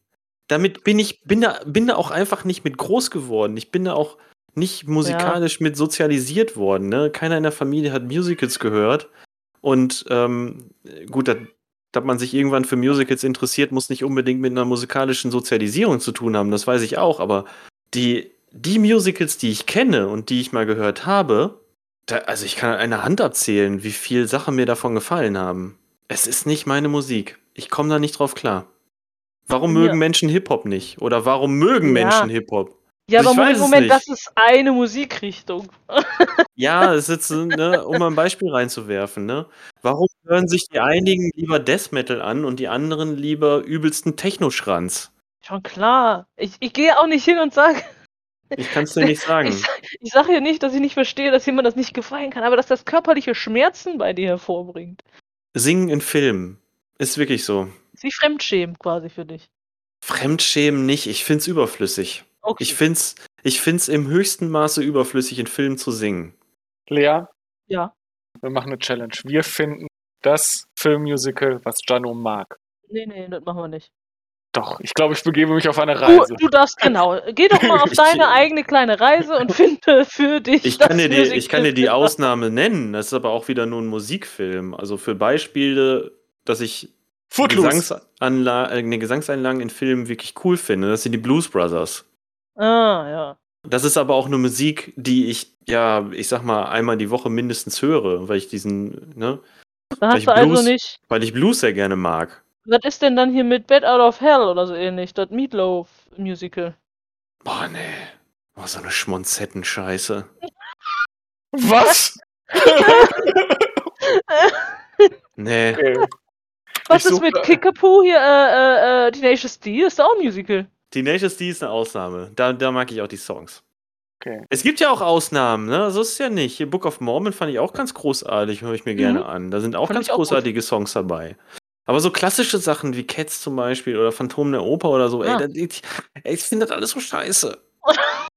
Damit bin ich, bin da, bin da auch einfach nicht mit groß geworden. Ich bin da auch nicht musikalisch mit sozialisiert worden. Ne? Keiner in der Familie hat Musicals gehört. Und ähm, gut, dass dass man sich irgendwann für Musicals interessiert, muss nicht unbedingt mit einer musikalischen Sozialisierung zu tun haben. Das weiß ich auch. Aber die, die Musicals, die ich kenne und die ich mal gehört habe, da, also ich kann an einer Hand abzählen, wie viel Sachen mir davon gefallen haben. Es ist nicht meine Musik. Ich komme da nicht drauf klar. Warum Ja. mögen Menschen Hip-Hop nicht? Oder warum mögen Ja. Menschen Hip-Hop? Ja, Ich aber Moment, Moment, das ist eine Musikrichtung. Ja, es ist, so, ne, um mal ein Beispiel reinzuwerfen, ne? Warum hören sich die einigen lieber Death Metal an und die anderen lieber übelsten Technoschranz? Schon klar. Ich, ich gehe auch nicht hin und sage, Ich kann es dir nicht sagen. ich, ich sage ja nicht, dass ich nicht verstehe, dass jemand das nicht gefallen kann, aber dass das körperliche Schmerzen bei dir hervorbringt. Singen in Filmen. Ist wirklich so. Ist wie Fremdschämen quasi für dich. Fremdschämen nicht, ich find's überflüssig. Okay. Ich find's, ich find's im höchsten Maße überflüssig, in Filmen zu singen. Lea, ja. wir machen eine Challenge. Wir finden das Filmmusical, was Gianno mag. Nee, nee, das machen wir nicht. Doch, ich glaube, ich begebe mich auf eine Du, Reise. du darfst, genau. Geh doch mal auf deine eigene kleine Reise und finde für dich. Ich das kann, dir die, ich kann dir die Ausnahme nennen. Das ist aber auch wieder nur ein Musikfilm. Also für Beispiele, dass ich Footloose. Gesangsanla äh, Gesangseinlagen in Filmen wirklich cool finde, das sind die Blues Brothers. Ah, ja. Das ist aber auch eine Musik, die ich, ja, ich sag mal, einmal die Woche mindestens höre, weil ich diesen, ne, Da Weil hast ich du also Blues- nicht. weil ich Blues sehr gerne mag. Was ist denn dann hier mit Bed Out of Hell oder so ähnlich? Das Meatloaf-Musical. Boah, nee. Oh, so eine Schmonzettenscheiße. Was? Nee. Okay. Was Ich ist mit Kickapoo hier? Äh, äh, äh, Tenacious D? Ist da auch ein Musical. Tenacious D ist eine Ausnahme. Da, da mag ich auch die Songs. Okay. Es gibt ja auch Ausnahmen, ne? So ist es ja nicht. Hier Book of Mormon fand ich auch ganz großartig, höre ich mir gerne an. Da sind auch Fand ganz auch gut. großartige Songs dabei. Aber so klassische Sachen wie Cats zum Beispiel oder Phantom der Oper oder so, Ja. ey, das, ich, ich finde das alles so scheiße.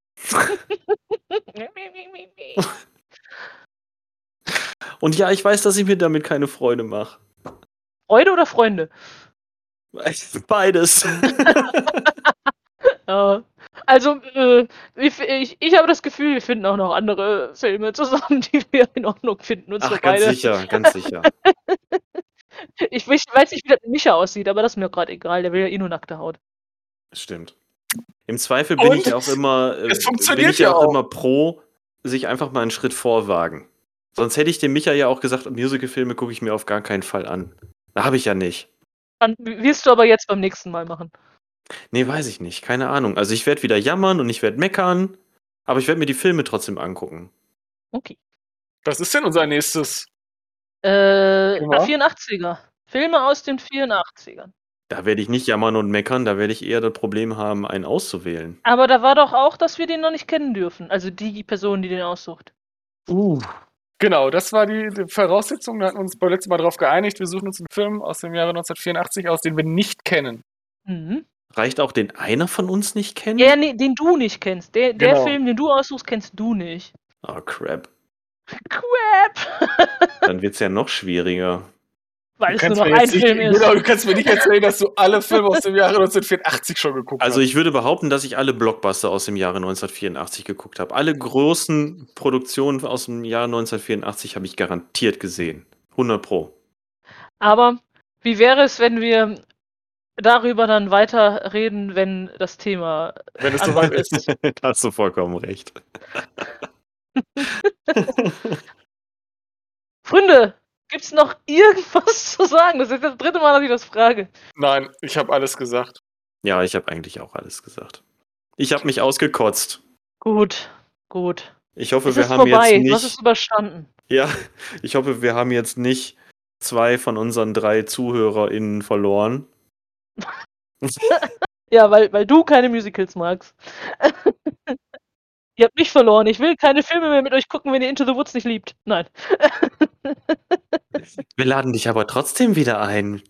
Und ja, ich weiß, dass ich mir damit keine Freude mache. Freude oder Freunde? Beides. Ja. Also, äh, ich, ich, ich habe das Gefühl, wir finden auch noch andere Filme zusammen, die wir in Ordnung finden. Unsere Ach, ganz beide. sicher, ganz sicher. Ich weiß weiß nicht, wie das mit Micha aussieht, aber das ist mir gerade egal. Der will ja eh nur nackte Haut. Stimmt. Im Zweifel bin Und ich auch immer, äh, es funktioniert bin ich ja ja auch auch. immer pro, sich einfach mal einen Schritt vorwagen. Sonst hätte ich dem Micha ja auch gesagt, Musicalfilme gucke ich mir auf gar keinen Fall an. Da habe ich ja nicht. Dann wirst du aber jetzt beim nächsten Mal machen. Nee, weiß ich nicht. Keine Ahnung. Also ich werde wieder jammern und ich werde meckern, aber ich werde mir die Filme trotzdem angucken. Okay. Was ist denn unser nächstes? Äh, Ja. 84er. Filme aus den 84ern. Da werde ich nicht jammern und meckern, da werde ich eher das Problem haben, einen auszuwählen. Aber da war doch auch, dass wir den noch nicht kennen dürfen. Also die Person, die den aussucht. Uh. Genau, das war die, die Voraussetzung. Wir hatten uns beim letzten Mal darauf geeinigt. Wir suchen uns einen Film aus dem Jahre 1984 aus, den wir nicht kennen. Mhm. Reicht auch den einer von uns nicht kennen? Der, nee, den du nicht kennst. Der, der Genau. Film, den du aussuchst, kennst du nicht. Oh, crap. Crap! Dann wird es ja noch schwieriger. Weil Du es nur noch ein nicht, Film ist. genau, du kannst mir nicht erzählen, dass du alle Filme aus dem Jahre 1984 schon geguckt Also hast. ich würde behaupten, dass ich alle Blockbuster aus dem Jahre 1984 geguckt habe. Alle großen Produktionen aus dem Jahr 1984 habe ich garantiert gesehen. 100 pro. Aber wie wäre es, wenn wir darüber dann weiter reden, wenn das Thema Wenn es soweit ist. da hast du vollkommen recht. Freunde, gibt's noch irgendwas zu sagen? Das ist das dritte Mal, dass ich das frage. Nein, ich habe alles gesagt. Ja, ich habe eigentlich auch alles gesagt. Ich habe mich ausgekotzt. Gut, gut. Ich hoffe, Es wir ist haben vorbei. jetzt Du hast nicht. es überstanden. Ja, ich hoffe, wir haben jetzt nicht zwei von unseren drei ZuhörerInnen verloren. Ja, weil, weil du keine Musicals magst. Ihr habt mich verloren. Ich will keine Filme mehr mit euch gucken, wenn ihr Into the Woods nicht liebt. Nein. Wir laden dich aber trotzdem wieder ein,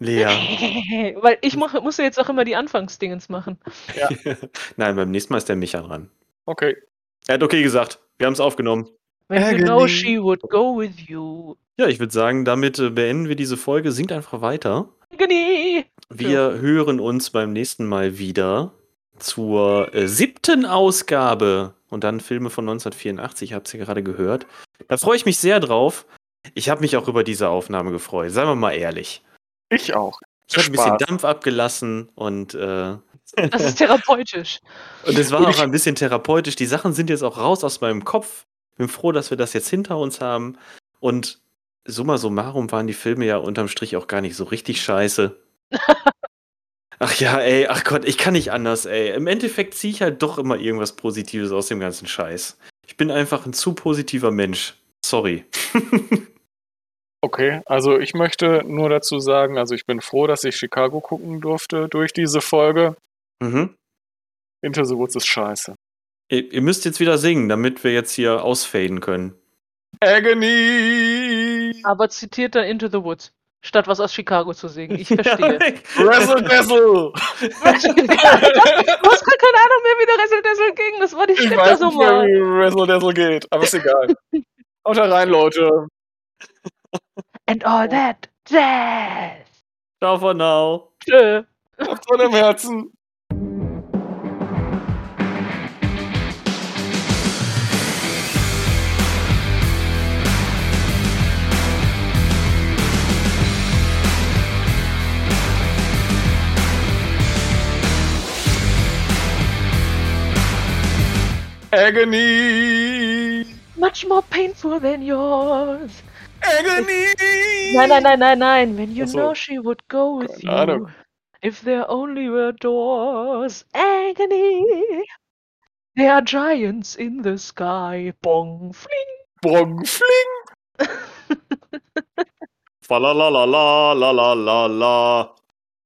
Lea. weil ich mach, muss ja jetzt auch immer die Anfangsdingens machen. Nein, beim nächsten Mal ist der Micha dran. Okay. Er hat okay gesagt. Wir haben es aufgenommen. When you know she would go with you. Ja, ich würde sagen, damit äh, beenden wir diese Folge. Singt einfach weiter. Wir hören uns beim nächsten Mal wieder zur äh, siebten Ausgabe und dann Filme von 1984, habt ihr gerade gehört. Da freue ich mich sehr drauf. Ich habe mich auch über diese Aufnahme gefreut, seien wir mal ehrlich. Ich auch. Ich habe ein bisschen. Dampf abgelassen und, äh, Das ist therapeutisch. und es war Und auch ein bisschen therapeutisch. Die Sachen sind jetzt auch raus aus meinem Kopf. Bin froh, dass wir das jetzt hinter uns haben. Und summa summarum waren die Filme ja unterm Strich auch gar nicht so richtig scheiße. Ach ja, ey, ach Gott, ich kann nicht anders, ey. Im Endeffekt ziehe ich halt doch immer irgendwas Positives aus dem ganzen Scheiß. Ich bin einfach ein zu positiver Mensch. Sorry. Okay, also ich möchte nur dazu sagen, also ich bin froh, dass ich Chicago gucken durfte durch diese Folge. mhm. Into the Woods ist scheiße. ihr, ihr müsst jetzt wieder singen, damit wir jetzt hier ausfaden können. Agony! Aber zitiert dann Into the Woods, statt was aus Chicago zu singen. Ich verstehe. Wrestle Dazzle! du hast gar keine Ahnung mehr, wie der Ressel Dessel ging. Das war die Ich Stimme weiß so nicht mehr, mal. wie Wrestle Dazzle geht, aber ist egal. Haut da rein, Leute. And all that jazz. Ciao for now. Tschö. Habt Sonne im Herzen. Agony! Much more painful than yours. Agony! Nein, nein, nein, nein, nein. When you Ach so. know she would go with Keine Ahnung. you. If there only were doors. Agony. There are giants in the sky. Bong, fling. Bong, fling! Fa la la la la la la la la.